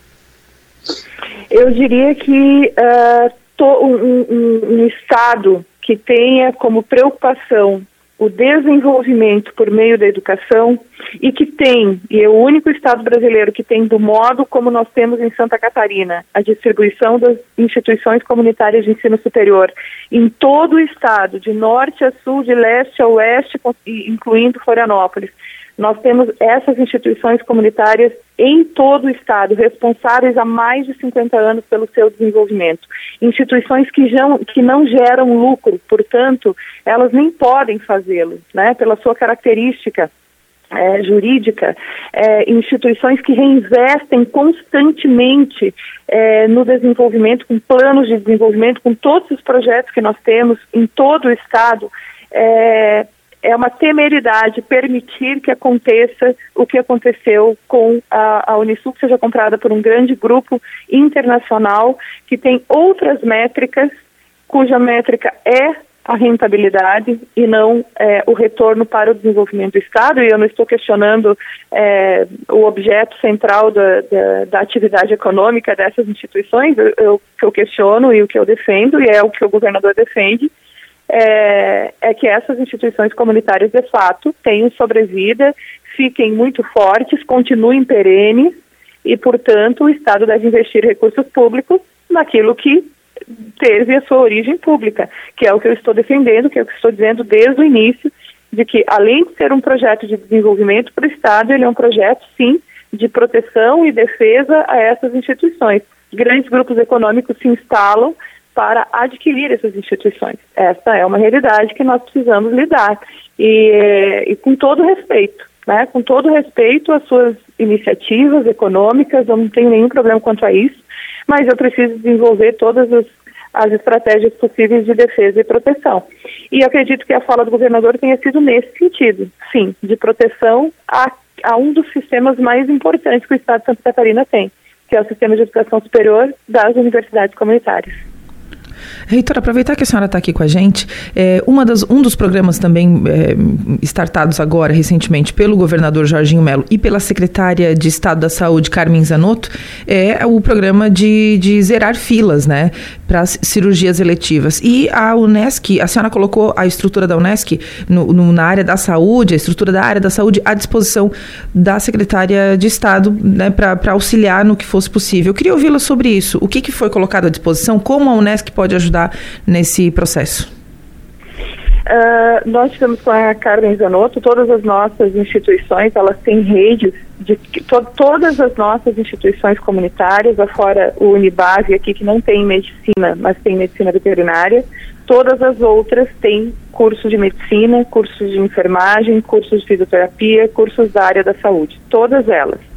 Eu diria que uh, um, um, um Estado que tenha como preocupação o desenvolvimento por meio da educação e que tem, e é o único estado brasileiro que tem do modo como nós temos em Santa Catarina, a distribuição das instituições comunitárias de ensino superior em todo o estado, de norte a sul, de leste a oeste, incluindo Florianópolis. Nós temos essas instituições comunitárias em todo o Estado, responsáveis há mais de 50 anos pelo seu desenvolvimento. Instituições que, já, que não geram lucro, portanto, elas nem podem fazê-lo, né, pela sua característica é, jurídica, é, instituições que reinvestem constantemente é, no desenvolvimento, com planos de desenvolvimento, com todos os projetos que nós temos em todo o Estado, é, uma temeridade permitir que aconteça o que aconteceu com a, a Unisul, que seja comprada por um grande grupo internacional que tem outras métricas, cuja métrica é a rentabilidade e não é, o retorno para o desenvolvimento do Estado. E eu não estou questionando é, o objeto central da, da, da, atividade econômica dessas instituições. O que eu questiono e o que eu defendo, e é o que o governador defende, é, é que essas instituições comunitárias, de fato, tenham sobrevida, fiquem muito fortes, continuem perenes e, portanto, o Estado deve investir recursos públicos naquilo que teve a sua origem pública, que é o que eu estou defendendo, que é o que estou dizendo desde o início, de que, além de ser um projeto de desenvolvimento para o Estado, ele é um projeto, sim, de proteção e defesa a essas instituições. Grandes grupos econômicos se instalam para adquirir essas instituições. Essa é uma realidade que nós precisamos lidar e, e com todo respeito, né? Com todo respeito às suas iniciativas econômicas, eu não tenho nenhum problema quanto a isso, mas eu preciso desenvolver todas as, as estratégias possíveis de defesa e proteção. E acredito que a fala do governador tenha sido nesse sentido, sim, de proteção a, a um dos sistemas mais importantes que o Estado de Santa Catarina tem, que é o sistema de educação superior das universidades comunitárias. Reitor, aproveitar que a senhora está aqui com a gente, é, uma das, um dos programas também é, startados agora, recentemente, pelo governador Jorginho Melo e pela secretária de Estado da Saúde, Carmen Zanotto, é o programa de, de zerar filas, né, para cirurgias eletivas. E a Unesc, a senhora colocou a estrutura da Unesc no, no, na área da saúde, a estrutura da área da saúde à disposição da secretária de Estado, né, para auxiliar no que fosse possível. Eu queria ouvi-la sobre isso. O que, que foi colocado à disposição? Como a Unesc pode ajudar nesse processo? Uh, nós tivemos com a Carmen Zanotto, todas as nossas instituições, elas têm redes, de to, todas as nossas instituições comunitárias, afora o Unibase aqui, que não tem medicina, mas tem medicina veterinária, todas as outras têm cursos de medicina, cursos de enfermagem, cursos de fisioterapia, cursos da área da saúde, todas elas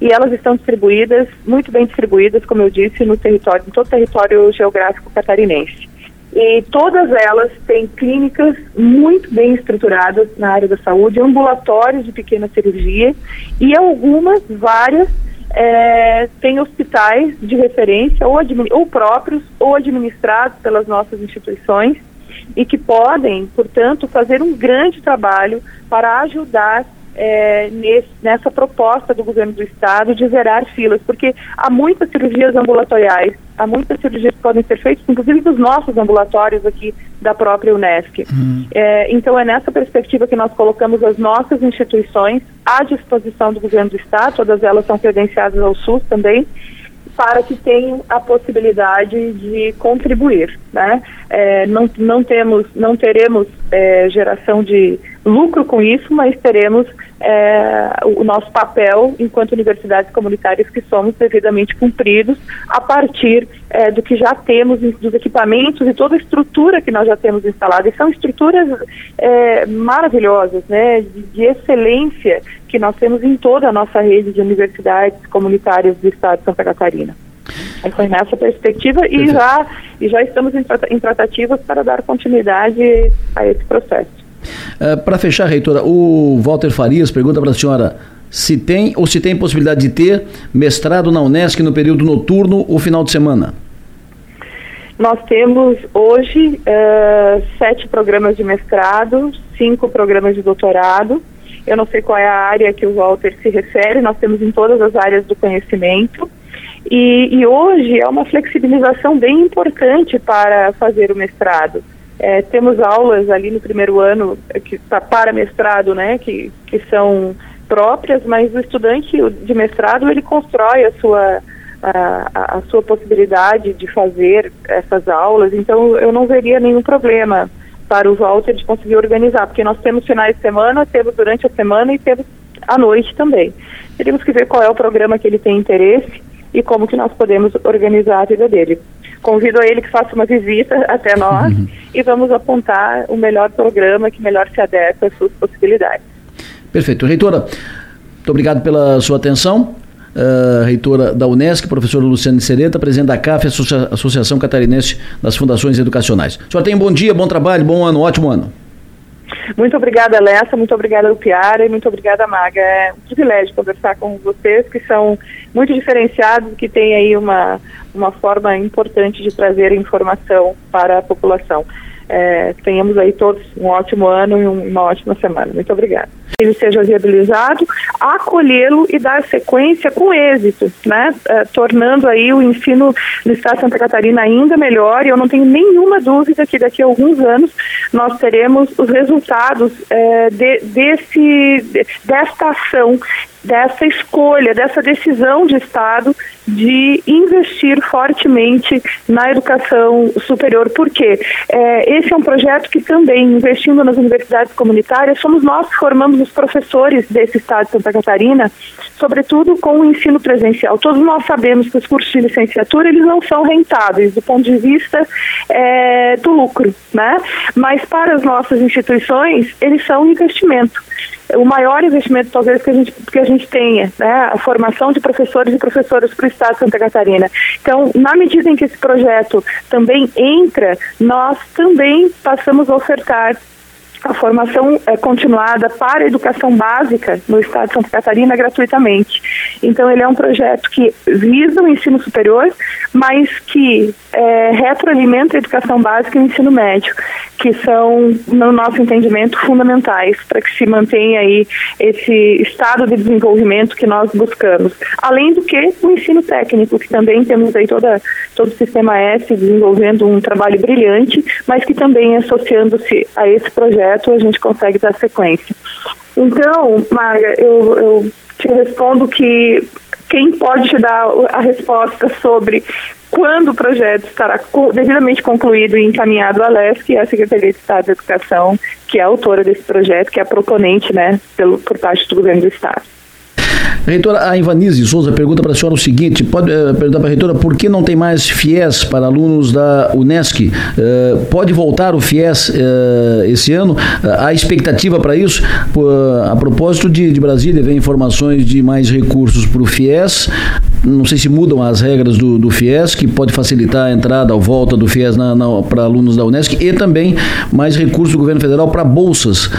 e elas estão distribuídas, muito bem distribuídas, como eu disse, no território, em todo o território geográfico catarinense. E todas elas têm clínicas muito bem estruturadas na área da saúde, ambulatórios de pequena cirurgia e algumas, várias, é, têm hospitais de referência, ou, ou próprios, ou administrados pelas nossas instituições, e que podem, portanto, fazer um grande trabalho para ajudar é, nesse, nessa proposta do governo do estado de zerar filas, porque há muitas cirurgias ambulatoriais, há muitas cirurgias que podem ser feitas, inclusive dos nossos ambulatórios aqui da própria Unesc. Uhum. É, então é nessa perspectiva que nós colocamos as nossas instituições à disposição do governo do estado, todas elas são credenciadas ao SUS também, para que tenham a possibilidade de contribuir, né? É, não, não temos, não teremos é, geração de lucro com isso, mas teremos é, o nosso papel enquanto universidades comunitárias que somos devidamente cumpridos a partir é, do que já temos, dos equipamentos e toda a estrutura que nós já temos instalada. E são estruturas é, maravilhosas, né, de, de, excelência que nós temos em toda a nossa rede de universidades comunitárias do estado de Santa Catarina. Aí foi nessa perspectiva e já, e já estamos em, em tratativas para dar continuidade a esse processo. Uh, para fechar, reitora, o Walter Farias pergunta para a senhora: se tem ou se tem possibilidade de ter mestrado na Unesc no período noturno ou final de semana? Nós temos hoje uh, sete programas de mestrado, cinco programas de doutorado. Eu não sei qual é a área que o Walter se refere, nós temos em todas as áreas do conhecimento. E, e hoje é uma flexibilização bem importante para fazer o mestrado. É, temos aulas ali no primeiro ano que tá para mestrado, né, que, que são próprias, mas o estudante de mestrado ele constrói a sua a, a, sua possibilidade de fazer essas aulas, então eu não veria nenhum problema para o Walter de conseguir organizar, porque nós temos finais de semana, temos durante a semana e temos à noite também. Teríamos que ver qual é o programa que ele tem interesse e como que nós podemos organizar a vida dele. Convido a ele que faça uma visita até nós uhum. e vamos apontar o melhor programa que melhor se adequa às suas possibilidades. Perfeito. Reitora, muito obrigado pela sua atenção uh, reitora da Unesc, professora Luciane Sereta, presidente da CAF, Associa Associação Catarinense das Fundações Educacionais. O senhor tem um bom dia, bom trabalho, bom ano, ótimo ano. Muito obrigada, Lessa, muito obrigada, Lupiara, e muito obrigada, Maga. É um privilégio conversar com vocês, que são muito diferenciados, que têm aí uma, uma forma importante de trazer informação para a população. É, tenhamos aí todos um ótimo ano e uma ótima semana. Muito obrigada ele seja viabilizado, acolhê-lo e dar sequência com êxito, né? É, tornando aí o ensino no estado de Santa Catarina ainda melhor e eu não tenho nenhuma dúvida que daqui a alguns anos nós teremos os resultados é, de, desse, desta ação dessa escolha, dessa decisão de Estado de investir fortemente na educação superior. Por quê? É, esse é um projeto que também, investindo nas universidades comunitárias, somos nós que formamos os professores desse Estado de Santa Catarina, sobretudo com o ensino presencial. Todos nós sabemos que os cursos de licenciatura eles não são rentáveis do ponto de vista é, do lucro, né? Mas para as nossas instituições eles são um investimento o maior investimento talvez que a gente, que a gente tenha, né, a formação de professores e professoras para o Estado de Santa Catarina. Então, na medida em que esse projeto também entra, nós também passamos a ofertar a formação é, continuada para a educação básica no estado de Santa Catarina gratuitamente. Então, ele é um projeto que visa o ensino superior, mas que é, retroalimenta a educação básica e o ensino médio, que são, no nosso entendimento, fundamentais para que se mantenha aí esse estado de desenvolvimento que nós buscamos. Além do que o ensino técnico, que também temos aí toda, todo o sistema S desenvolvendo um trabalho brilhante, mas que também associando-se a esse projeto a gente consegue dar sequência. Então, Maga, eu, eu te respondo que quem pode te dar a resposta sobre quando o projeto estará devidamente concluído e encaminhado à LESC, é a Secretaria de Estado de Educação, que é a autora desse projeto, que é a proponente né, pelo, por parte do governo do Estado. Reitora, a Ivanise Souza pergunta para a senhora o seguinte: pode uh, perguntar para a reitora por que não tem mais FIES para alunos da Unesc? Uh, pode voltar o FIES uh, esse ano? há expectativa para isso? a propósito de, de Brasília, vem informações de mais recursos para o FIES. Não sei se mudam as regras do, do FIES, que pode facilitar a entrada ou volta do FIES para alunos da Unesc, e também mais recursos do governo federal para bolsas.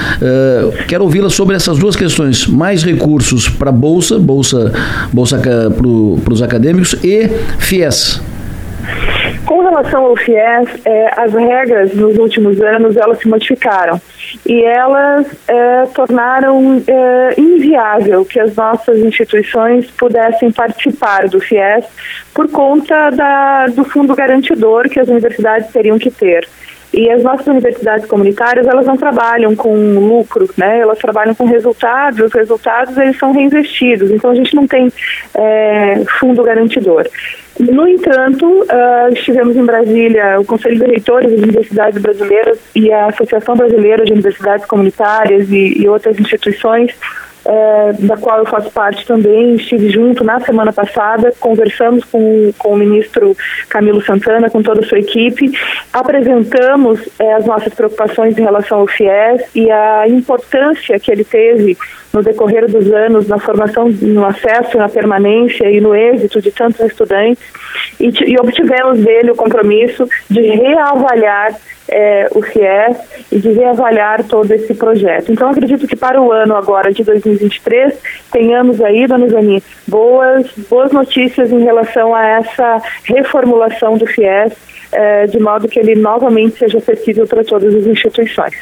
quero ouvi-la sobre essas duas questões: mais recursos para bolsa bolsa, bolsa para os acadêmicos e FIES. Com relação ao FIES, é, as regras nos últimos anos elas se modificaram e elas é, tornaram é, inviável que as nossas instituições pudessem participar do FIES por conta da, do fundo garantidor que as universidades teriam que ter. E as nossas universidades comunitárias, elas não trabalham com lucro, né? Elas trabalham com resultados, os resultados eles são reinvestidos, então a gente não tem é, fundo garantidor. No entanto, uh, estivemos em Brasília, o Conselho de Reitores das Universidades Brasileiras e a Associação Brasileira de Universidades Comunitárias e, e outras instituições é, da qual eu faço parte também, estive junto na semana passada, conversamos com, com o ministro Camilo Santana, com toda a sua equipe, apresentamos é, as nossas preocupações em relação ao FIES e a importância que ele teve no decorrer dos anos na formação, no acesso, na permanência e no êxito de tantos estudantes e, e obtivemos dele o compromisso de reavaliar é, o FIES e de reavaliar todo esse projeto. Então, acredito que para o ano agora de 2023, tenhamos aí, dona Zani, boas, boas notícias em relação a essa reformulação do FIES, é, de modo que ele novamente seja acessível para todas as instituições.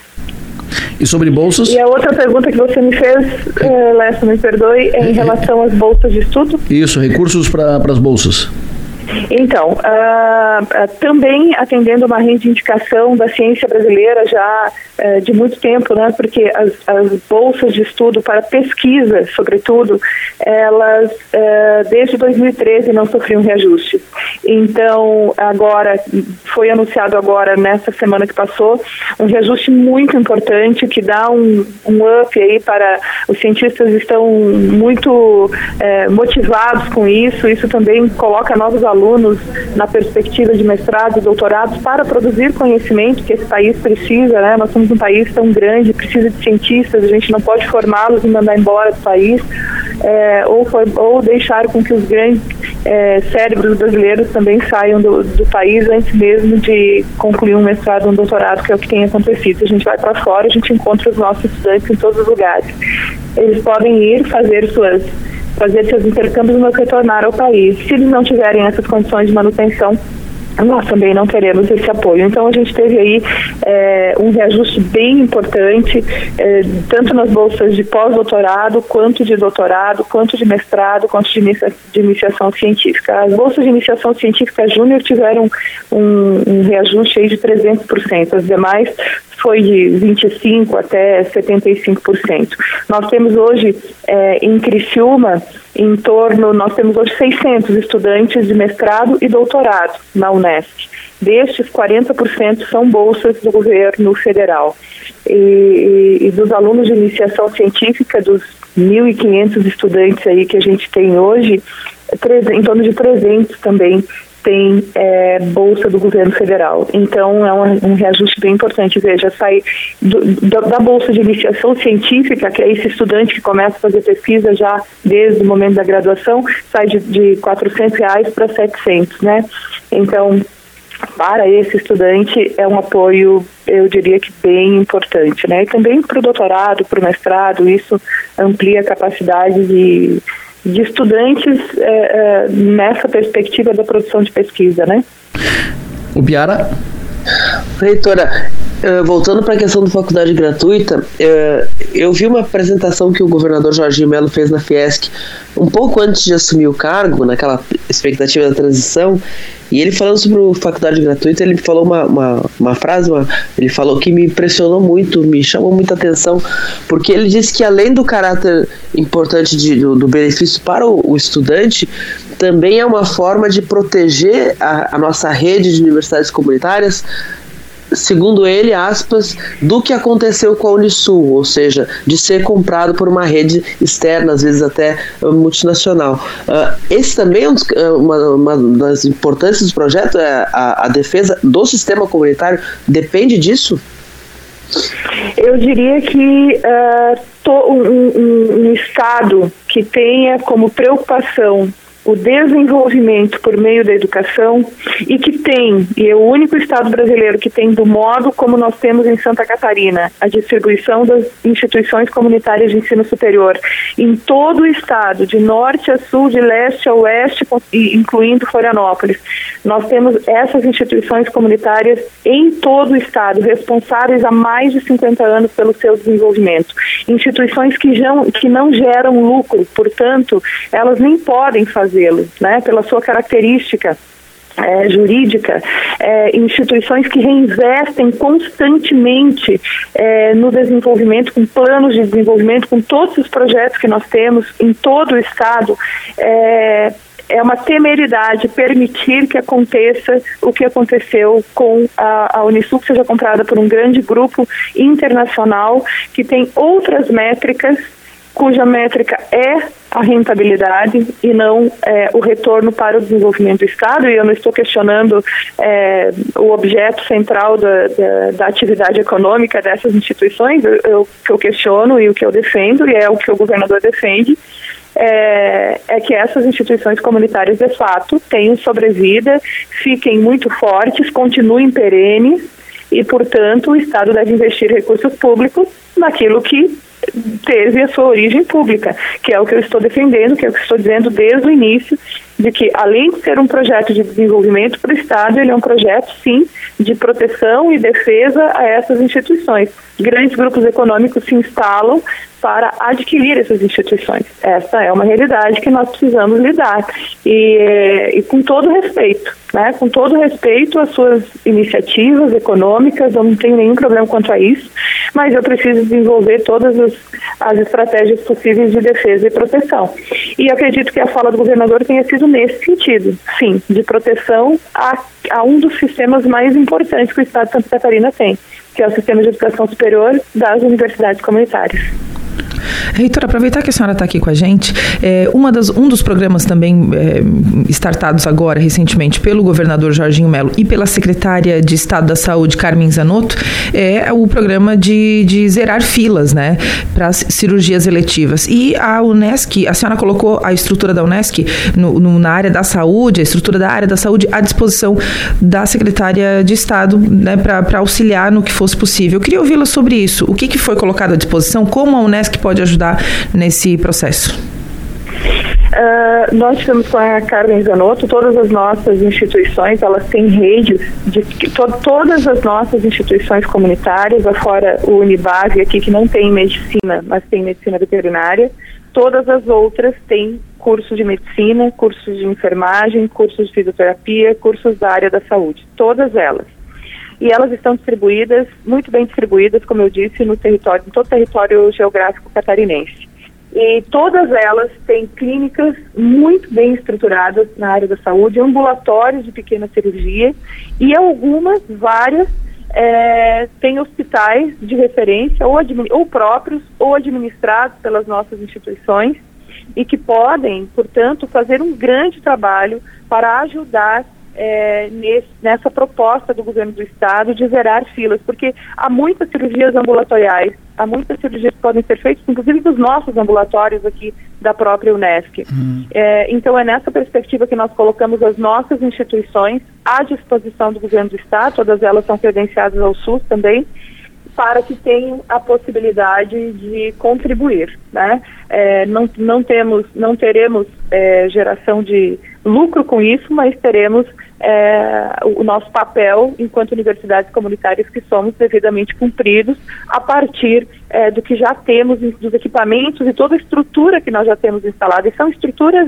E sobre bolsas? E a outra pergunta que você me fez, é, Lessa, me perdoe, é em relação às bolsas de estudo? Isso, recursos para as bolsas. Então, uh, também atendendo uma reivindicação da ciência brasileira já uh, de muito tempo, né, porque as, as, bolsas de estudo para pesquisa, sobretudo, elas desde 2013 não sofriam reajuste. Então, agora, foi anunciado agora, nessa semana que passou, um reajuste muito importante que dá um, um up aí para os cientistas estão muito motivados com isso, isso também coloca novos alunos alunos na perspectiva de mestrado e doutorado para produzir conhecimento que esse país precisa, né? Nós somos um país tão grande, precisa de cientistas, a gente não pode formá-los e mandar embora do país, é, ou, for, ou deixar com que os grandes é, cérebros brasileiros também saiam do, do país antes mesmo de concluir um mestrado, um doutorado, que é o que tem acontecido. A gente vai para fora, a gente encontra os nossos estudantes em todos os lugares. Eles podem ir fazer suas fazer seus intercâmbios, mas retornar ao país. Se eles não tiverem essas condições de manutenção, nós também não teremos esse apoio. Então a gente teve aí é, um reajuste bem importante, é, tanto nas bolsas de pós-doutorado, quanto de doutorado, quanto de mestrado, quanto de, inicia de iniciação científica. As bolsas de iniciação científica júnior tiveram um, um reajuste aí de 300%, as demais foi de 25% até 75%. Nós temos hoje é, em Criciúma em torno, nós temos hoje 600 estudantes de mestrado e doutorado na Unesp. Destes, 40% são bolsas do governo federal. E, e, dos alunos de iniciação científica, dos 1.500 estudantes aí que a gente tem hoje, em torno de 300 também tem é, bolsa do governo federal. Então é um, um reajuste bem importante. Veja, sai do, do, da bolsa de iniciação científica, que é esse estudante que começa a fazer pesquisa já desde o momento da graduação, sai de, de 400 reais para 700, né? Então para esse estudante é um apoio, eu diria que bem importante, né? E também para o doutorado, para o mestrado, isso amplia a capacidade de de estudantes é, é, nessa perspectiva da produção de pesquisa, né? O Biara? Reitora, uh, voltando para a questão da faculdade gratuita, uh, eu vi uma apresentação que o governador Jorginho Melo fez na Fiesc um pouco antes de assumir o cargo, naquela expectativa da transição, e ele falando sobre a faculdade gratuita, ele falou uma, uma, uma frase, uma, ele falou que me impressionou muito, me chamou muita atenção, porque ele disse que além do caráter importante de, do, do benefício para o, o estudante, também é uma forma de proteger a, a nossa rede de universidades comunitárias segundo ele, aspas, do que aconteceu com a Unisul, ou seja, de ser comprado por uma rede externa, às vezes até uh, multinacional. Uh, esse também é um, uh, uma, uma, das importâncias do projeto, é a, a defesa do sistema comunitário depende disso? Eu diria que uh, to, um, um, um Estado que tenha como preocupação o desenvolvimento por meio da educação e que tem, e é o único estado brasileiro que tem do modo como nós temos em Santa Catarina, a distribuição das instituições comunitárias de ensino superior em todo o estado, de norte a sul, de leste a oeste, incluindo Florianópolis. Nós temos essas instituições comunitárias em todo o estado, responsáveis há mais de 50 anos pelo seu desenvolvimento. Instituições que, já, que não geram lucro, portanto, elas nem podem fazer fazê-lo, né, pela sua característica é, jurídica, é, instituições que reinvestem constantemente é, no desenvolvimento, com planos de desenvolvimento, com todos os projetos que nós temos em todo o Estado. É, é uma temeridade permitir que aconteça o que aconteceu com a, a Unisul, que seja comprada por um grande grupo internacional que tem outras métricas cuja métrica é a rentabilidade e não é, o retorno para o desenvolvimento do Estado, e eu não estou questionando é, o objeto central da, da, da, atividade econômica dessas instituições, eu, que eu questiono e o que eu defendo, e é o que o governador defende, é, é que essas instituições comunitárias, de fato, tenham sobrevida, fiquem muito fortes, continuem perenes e, portanto, o Estado deve investir recursos públicos naquilo que teve a sua origem pública, que é o que eu estou defendendo, que é o que estou dizendo desde o início, de que além de ser um projeto de desenvolvimento para o Estado, ele é um projeto, sim, de proteção e defesa a essas instituições. Grandes grupos econômicos se instalam para adquirir essas instituições. Essa é uma realidade que nós precisamos lidar e, e com todo respeito, né? Com todo respeito às suas iniciativas econômicas, eu não tenho nenhum problema quanto a isso, mas eu preciso desenvolver todas as, as estratégias possíveis de defesa e proteção. E acredito que a fala do governador tenha sido nesse sentido, sim, de proteção a, a um dos sistemas mais importantes que o Estado de Santa Catarina tem, que é o sistema de educação superior das universidades comunitárias. Reitor, aproveitar que a senhora está aqui com a gente, é, uma das, um dos programas também é, startados agora, recentemente, pelo governador Jorginho Melo e pela secretária de Estado da Saúde, Carmen Zanotto, é o programa de, de zerar filas, né, para cirurgias eletivas. E a Unesc, a senhora colocou a estrutura da Unesc no, no, na área da saúde, a estrutura da área da saúde à disposição da secretária de Estado, né, para auxiliar no que fosse possível. Eu queria ouvi-la sobre isso. O que, que foi colocado à disposição? Como a Unesc pode ajudar nesse processo? Uh, nós tivemos com a Carmen Zanotto, todas as nossas instituições, elas têm redes, de to, todas as nossas instituições comunitárias, afora o Unibase aqui, que não tem medicina, mas tem medicina veterinária, todas as outras têm cursos de medicina, cursos de enfermagem, cursos de fisioterapia, cursos da área da saúde, todas elas e elas estão distribuídas, muito bem distribuídas, como eu disse, no território, em todo o território geográfico catarinense. E todas elas têm clínicas muito bem estruturadas na área da saúde, ambulatórios de pequena cirurgia e algumas, várias, é, têm hospitais de referência, ou, ou próprios, ou administrados pelas nossas instituições, e que podem, portanto, fazer um grande trabalho para ajudar é, nesse, nessa proposta do governo do estado de zerar filas, porque há muitas cirurgias ambulatoriais, há muitas cirurgias que podem ser feitas, inclusive dos nossos ambulatórios aqui da própria Unesc. Uhum. É, então é nessa perspectiva que nós colocamos as nossas instituições à disposição do governo do estado, todas elas são credenciadas ao SUS também, para que tenham a possibilidade de contribuir, né? É, não, não temos, não teremos é, geração de lucro com isso, mas teremos é, o nosso papel enquanto universidades comunitárias que somos devidamente cumpridos a partir é, do que já temos, dos equipamentos e toda a estrutura que nós já temos instalada. E são estruturas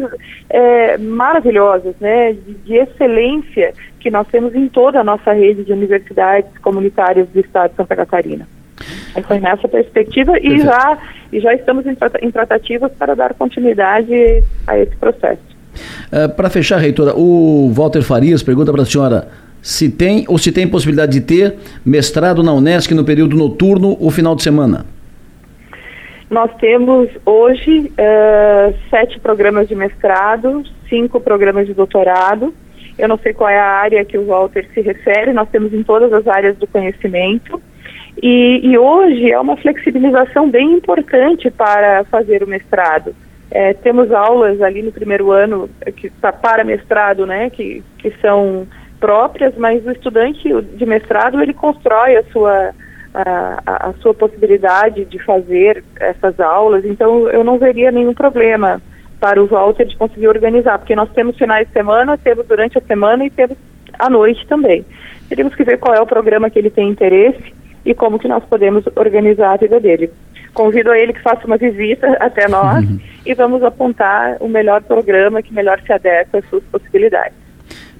é, maravilhosas, né, de, de, excelência que nós temos em toda a nossa rede de universidades comunitárias do estado de Santa Catarina. E foi nessa perspectiva e já, e já estamos em, em tratativas para dar continuidade a esse processo. Uh, para fechar, reitora, o Walter Farias pergunta para a senhora se tem ou se tem possibilidade de ter mestrado na Unesc no período noturno ou final de semana. Nós temos hoje uh, sete programas de mestrado, cinco programas de doutorado. Eu não sei qual é a área que o Walter se refere, nós temos em todas as áreas do conhecimento. E, e hoje é uma flexibilização bem importante para fazer o mestrado. É, temos aulas ali no primeiro ano é, que tá para mestrado, né, que, que são próprias, mas o estudante de mestrado ele constrói a sua a, a, sua possibilidade de fazer essas aulas, então eu não veria nenhum problema para o Walter de conseguir organizar, porque nós temos finais de semana, temos durante a semana e temos à noite também. Teríamos que ver qual é o programa que ele tem interesse e como que nós podemos organizar a vida dele. Convido a ele que faça uma visita até nós uhum. e vamos apontar o melhor programa que melhor se adequa às suas possibilidades.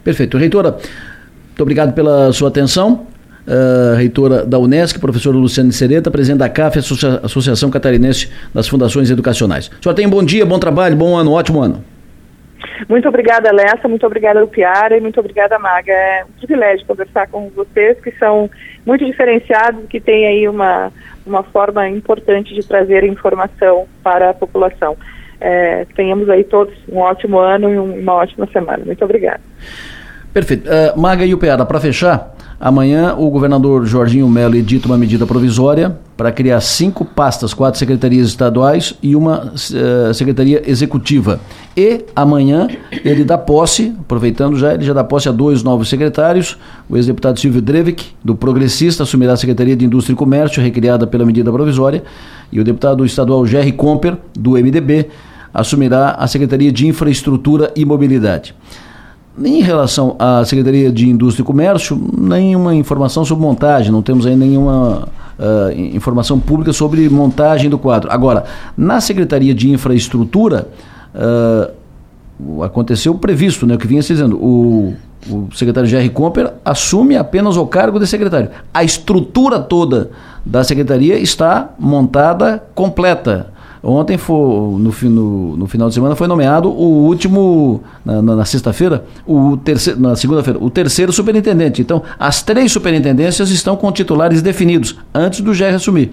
Perfeito. Reitora, muito obrigado pela sua atenção. Uh, reitora da Unesc, professora Luciane Sereta, presidente da CAF, Associa Associação Catarinense das Fundações Educacionais. A senhora tem um bom dia, bom trabalho, bom ano, ótimo ano. Muito obrigada, Lessa, muito obrigada, Lupiara, e muito obrigada, Maga. É um privilégio conversar com vocês, que são muito diferenciados, que têm aí uma, uma forma importante de trazer informação para a população. É, tenhamos aí todos um ótimo ano e uma ótima semana. Muito obrigada. Perfeito. Uh, Maga e o Piara, para fechar, Amanhã, o governador Jorginho Melo edita uma medida provisória para criar cinco pastas, quatro secretarias estaduais e uma uh, secretaria executiva. E amanhã ele dá posse, aproveitando já, ele já dá posse a dois novos secretários. O ex-deputado Silvio Drevik, do Progressista, assumirá a Secretaria de Indústria e Comércio, recriada pela medida provisória, e o deputado estadual Jerry Comper, do MDB, assumirá a Secretaria de Infraestrutura e Mobilidade. Em relação à Secretaria de Indústria e Comércio, nenhuma informação sobre montagem, não temos aí nenhuma uh, informação pública sobre montagem do quadro. Agora, na Secretaria de Infraestrutura, uh, aconteceu o previsto, né, o que vinha se dizendo, o, o secretário Jerry Comper assume apenas o cargo de secretário. A estrutura toda da secretaria está montada completa Ontem, foi, no, no, no, final de semana, foi nomeado o último, na, na, na sexta-feira, o terceiro, na segunda-feira, o terceiro superintendente. Então, as três superintendências estão com titulares definidos, antes do GER assumir.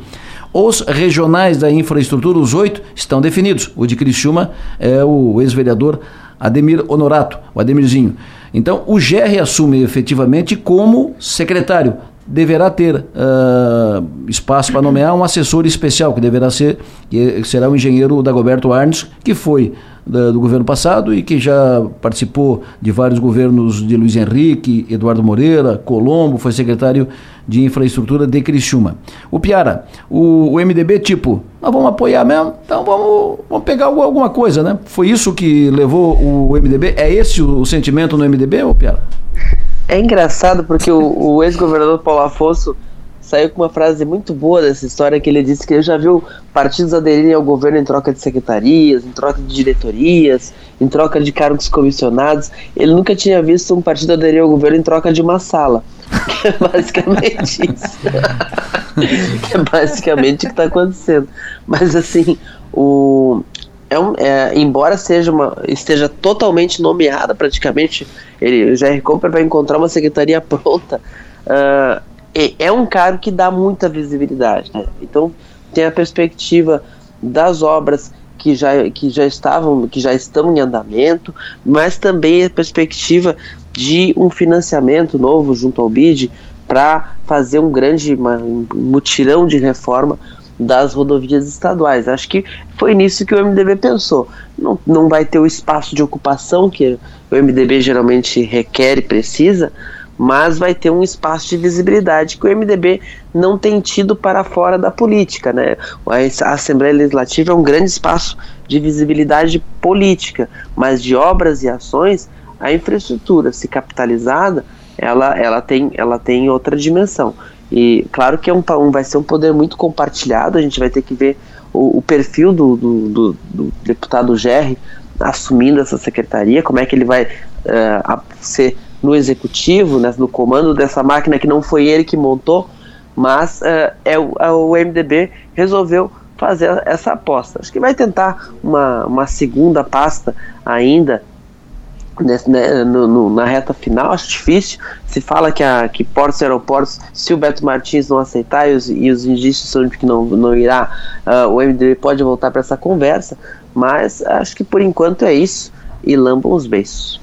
Os regionais da infraestrutura, os oito, estão definidos. O de Criciúma é o ex-vereador Ademir Honorato, o Ademirzinho. Então, o GR assume efetivamente como secretário deverá ter uh, espaço para nomear um assessor especial, que deverá ser, que será o engenheiro Dagoberto Arnes, que foi da, do governo passado e que já participou de vários governos de Luiz Henrique, Eduardo Moreira, Colombo, foi secretário de infraestrutura de Criciúma. O Piara, o, o MDB, tipo, nós vamos apoiar mesmo, então vamos, vamos pegar alguma coisa, né? Foi isso que levou o MDB? É esse o sentimento no MDB, ô Piara? É engraçado porque o, o ex-governador Paulo Afonso saiu com uma frase muito boa dessa história que ele disse que ele já viu partidos aderirem ao governo em troca de secretarias, em troca de diretorias, em troca de cargos comissionados. Ele nunca tinha visto um partido aderir ao governo em troca de uma sala. *laughs* Que é basicamente isso. *laughs* que é basicamente o que está acontecendo. Mas assim, o, é um, é, embora seja uma, esteja totalmente nomeada praticamente, ele, o Jair Comper vai encontrar uma secretaria *laughs* pronta. Uh, é, é, um cargo que dá muita visibilidade. Né? Então tem a perspectiva das obras que já, que já estavam, que já estão em andamento, mas também a perspectiva de um financiamento novo junto ao BID para fazer um grande uma, um mutirão de reforma das rodovias estaduais. Acho que foi nisso que o MDB pensou. Não, não vai ter o espaço de ocupação que o MDB geralmente requer e precisa, mas vai ter um espaço de visibilidade que o MDB não tem tido para fora da política. Né? A Assembleia Legislativa é um grande espaço de visibilidade política, mas de obras e ações, a infraestrutura, se capitalizada, ela, ela, tem, ela tem outra dimensão. E claro que é um, um, vai ser um poder muito compartilhado, a gente vai ter que ver o, o perfil do, do, do, do, deputado Gerry assumindo essa secretaria, como é que ele vai uh, ser no executivo, né, no comando dessa máquina que não foi ele que montou, mas uh, é o, é o MDB resolveu fazer essa aposta. Acho que vai tentar uma, uma segunda pasta ainda Nesse, né, no, no, na reta final, acho difícil. Se fala que, a, que portos e aeroportos, se o Beto Martins não aceitar e os, e os indícios são de que não, não irá, uh, o MDB pode voltar para essa conversa, mas acho que por enquanto é isso. E lambam os beijos.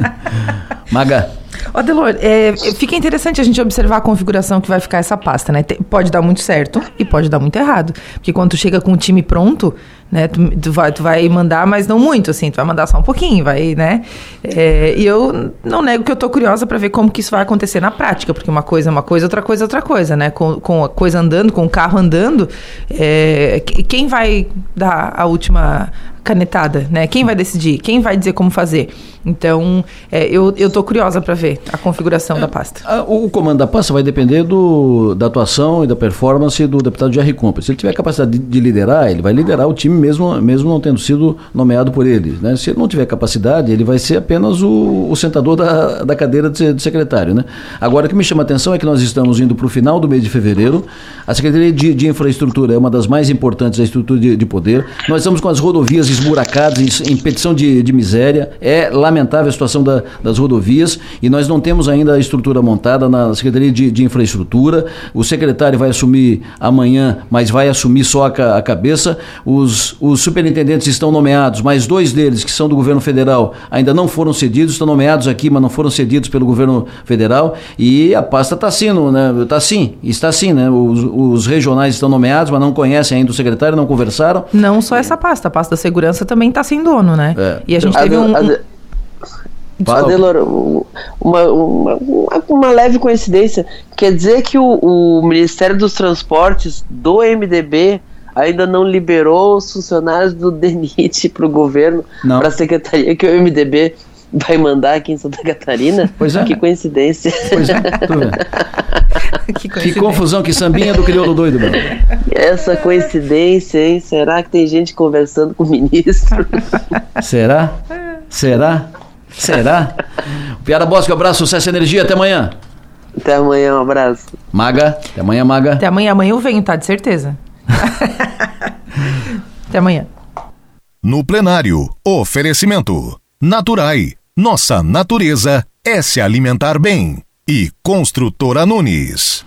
*laughs* Maga. Ó, Delor, é, fica interessante a gente observar a configuração que vai ficar essa pasta, né? Tem, pode dar muito certo e pode dar muito errado. Porque quando tu chega com o time pronto, né? Tu, tu, vai, tu vai mandar, mas não muito, assim, tu vai mandar só um pouquinho, vai, né? É, e eu não nego que eu tô curiosa para ver como que isso vai acontecer na prática, porque uma coisa é uma coisa, outra coisa é outra coisa, né? Com, com a coisa andando, com o carro andando, é, quem vai dar a última canetada, né? Quem vai decidir? Quem vai dizer como fazer? Então, é, eu, eu tô curiosa para ver a configuração é, da pasta. A, o comando da pasta vai depender do, da atuação e da performance do deputado Jerry Compas. Se ele tiver capacidade de, de liderar, ele vai liderar o time mesmo, mesmo não tendo sido nomeado por ele. Né? Se ele não tiver capacidade, ele vai ser apenas o, o sentador da, da cadeira de, de, secretário. Né? Agora, o que me chama a atenção é que nós estamos indo para o final do mês de fevereiro. A Secretaria de, de, Infraestrutura é uma das mais importantes da estrutura de, de poder. Nós estamos com as rodovias esburacadas, em, em petição de, de miséria. É lamentável a situação da, das rodovias e nós não temos ainda a estrutura montada na Secretaria de, de Infraestrutura. O secretário vai assumir amanhã, mas vai assumir só a, a cabeça. Os os, superintendentes estão nomeados, mas dois deles, que são do governo federal, ainda não foram cedidos, estão nomeados aqui, mas não foram cedidos pelo governo federal. E a pasta está assim, né? Está assim, está assim, né? Os, os, regionais estão nomeados, mas não conhecem ainda o secretário, não conversaram. Não só essa pasta, a pasta da segurança também está sem dono, né? É. E a gente teve um. Adelor, uma, uma, uma, leve coincidência. Quer dizer que o, o Ministério dos Transportes do MDB ainda não liberou os funcionários do *laughs* DENIT para o governo, para a secretaria que o MDB vai mandar aqui em Santa Catarina? Pois é. Que coincidência. Pois é, *laughs* que, que, confusão, que sambinha do crioulo doido, mano. Essa coincidência, hein? Será que tem gente conversando com o ministro? Será? Será? Será? Piara Bosque, um abraço, sucesso e energia, até amanhã. Até amanhã, um abraço. Maga, até amanhã, Maga. Até amanhã, amanhã eu venho, tá? De certeza. *laughs* até amanhã. No plenário, oferecimento. Naturai, nossa natureza é se alimentar bem. E Construtora Nunes.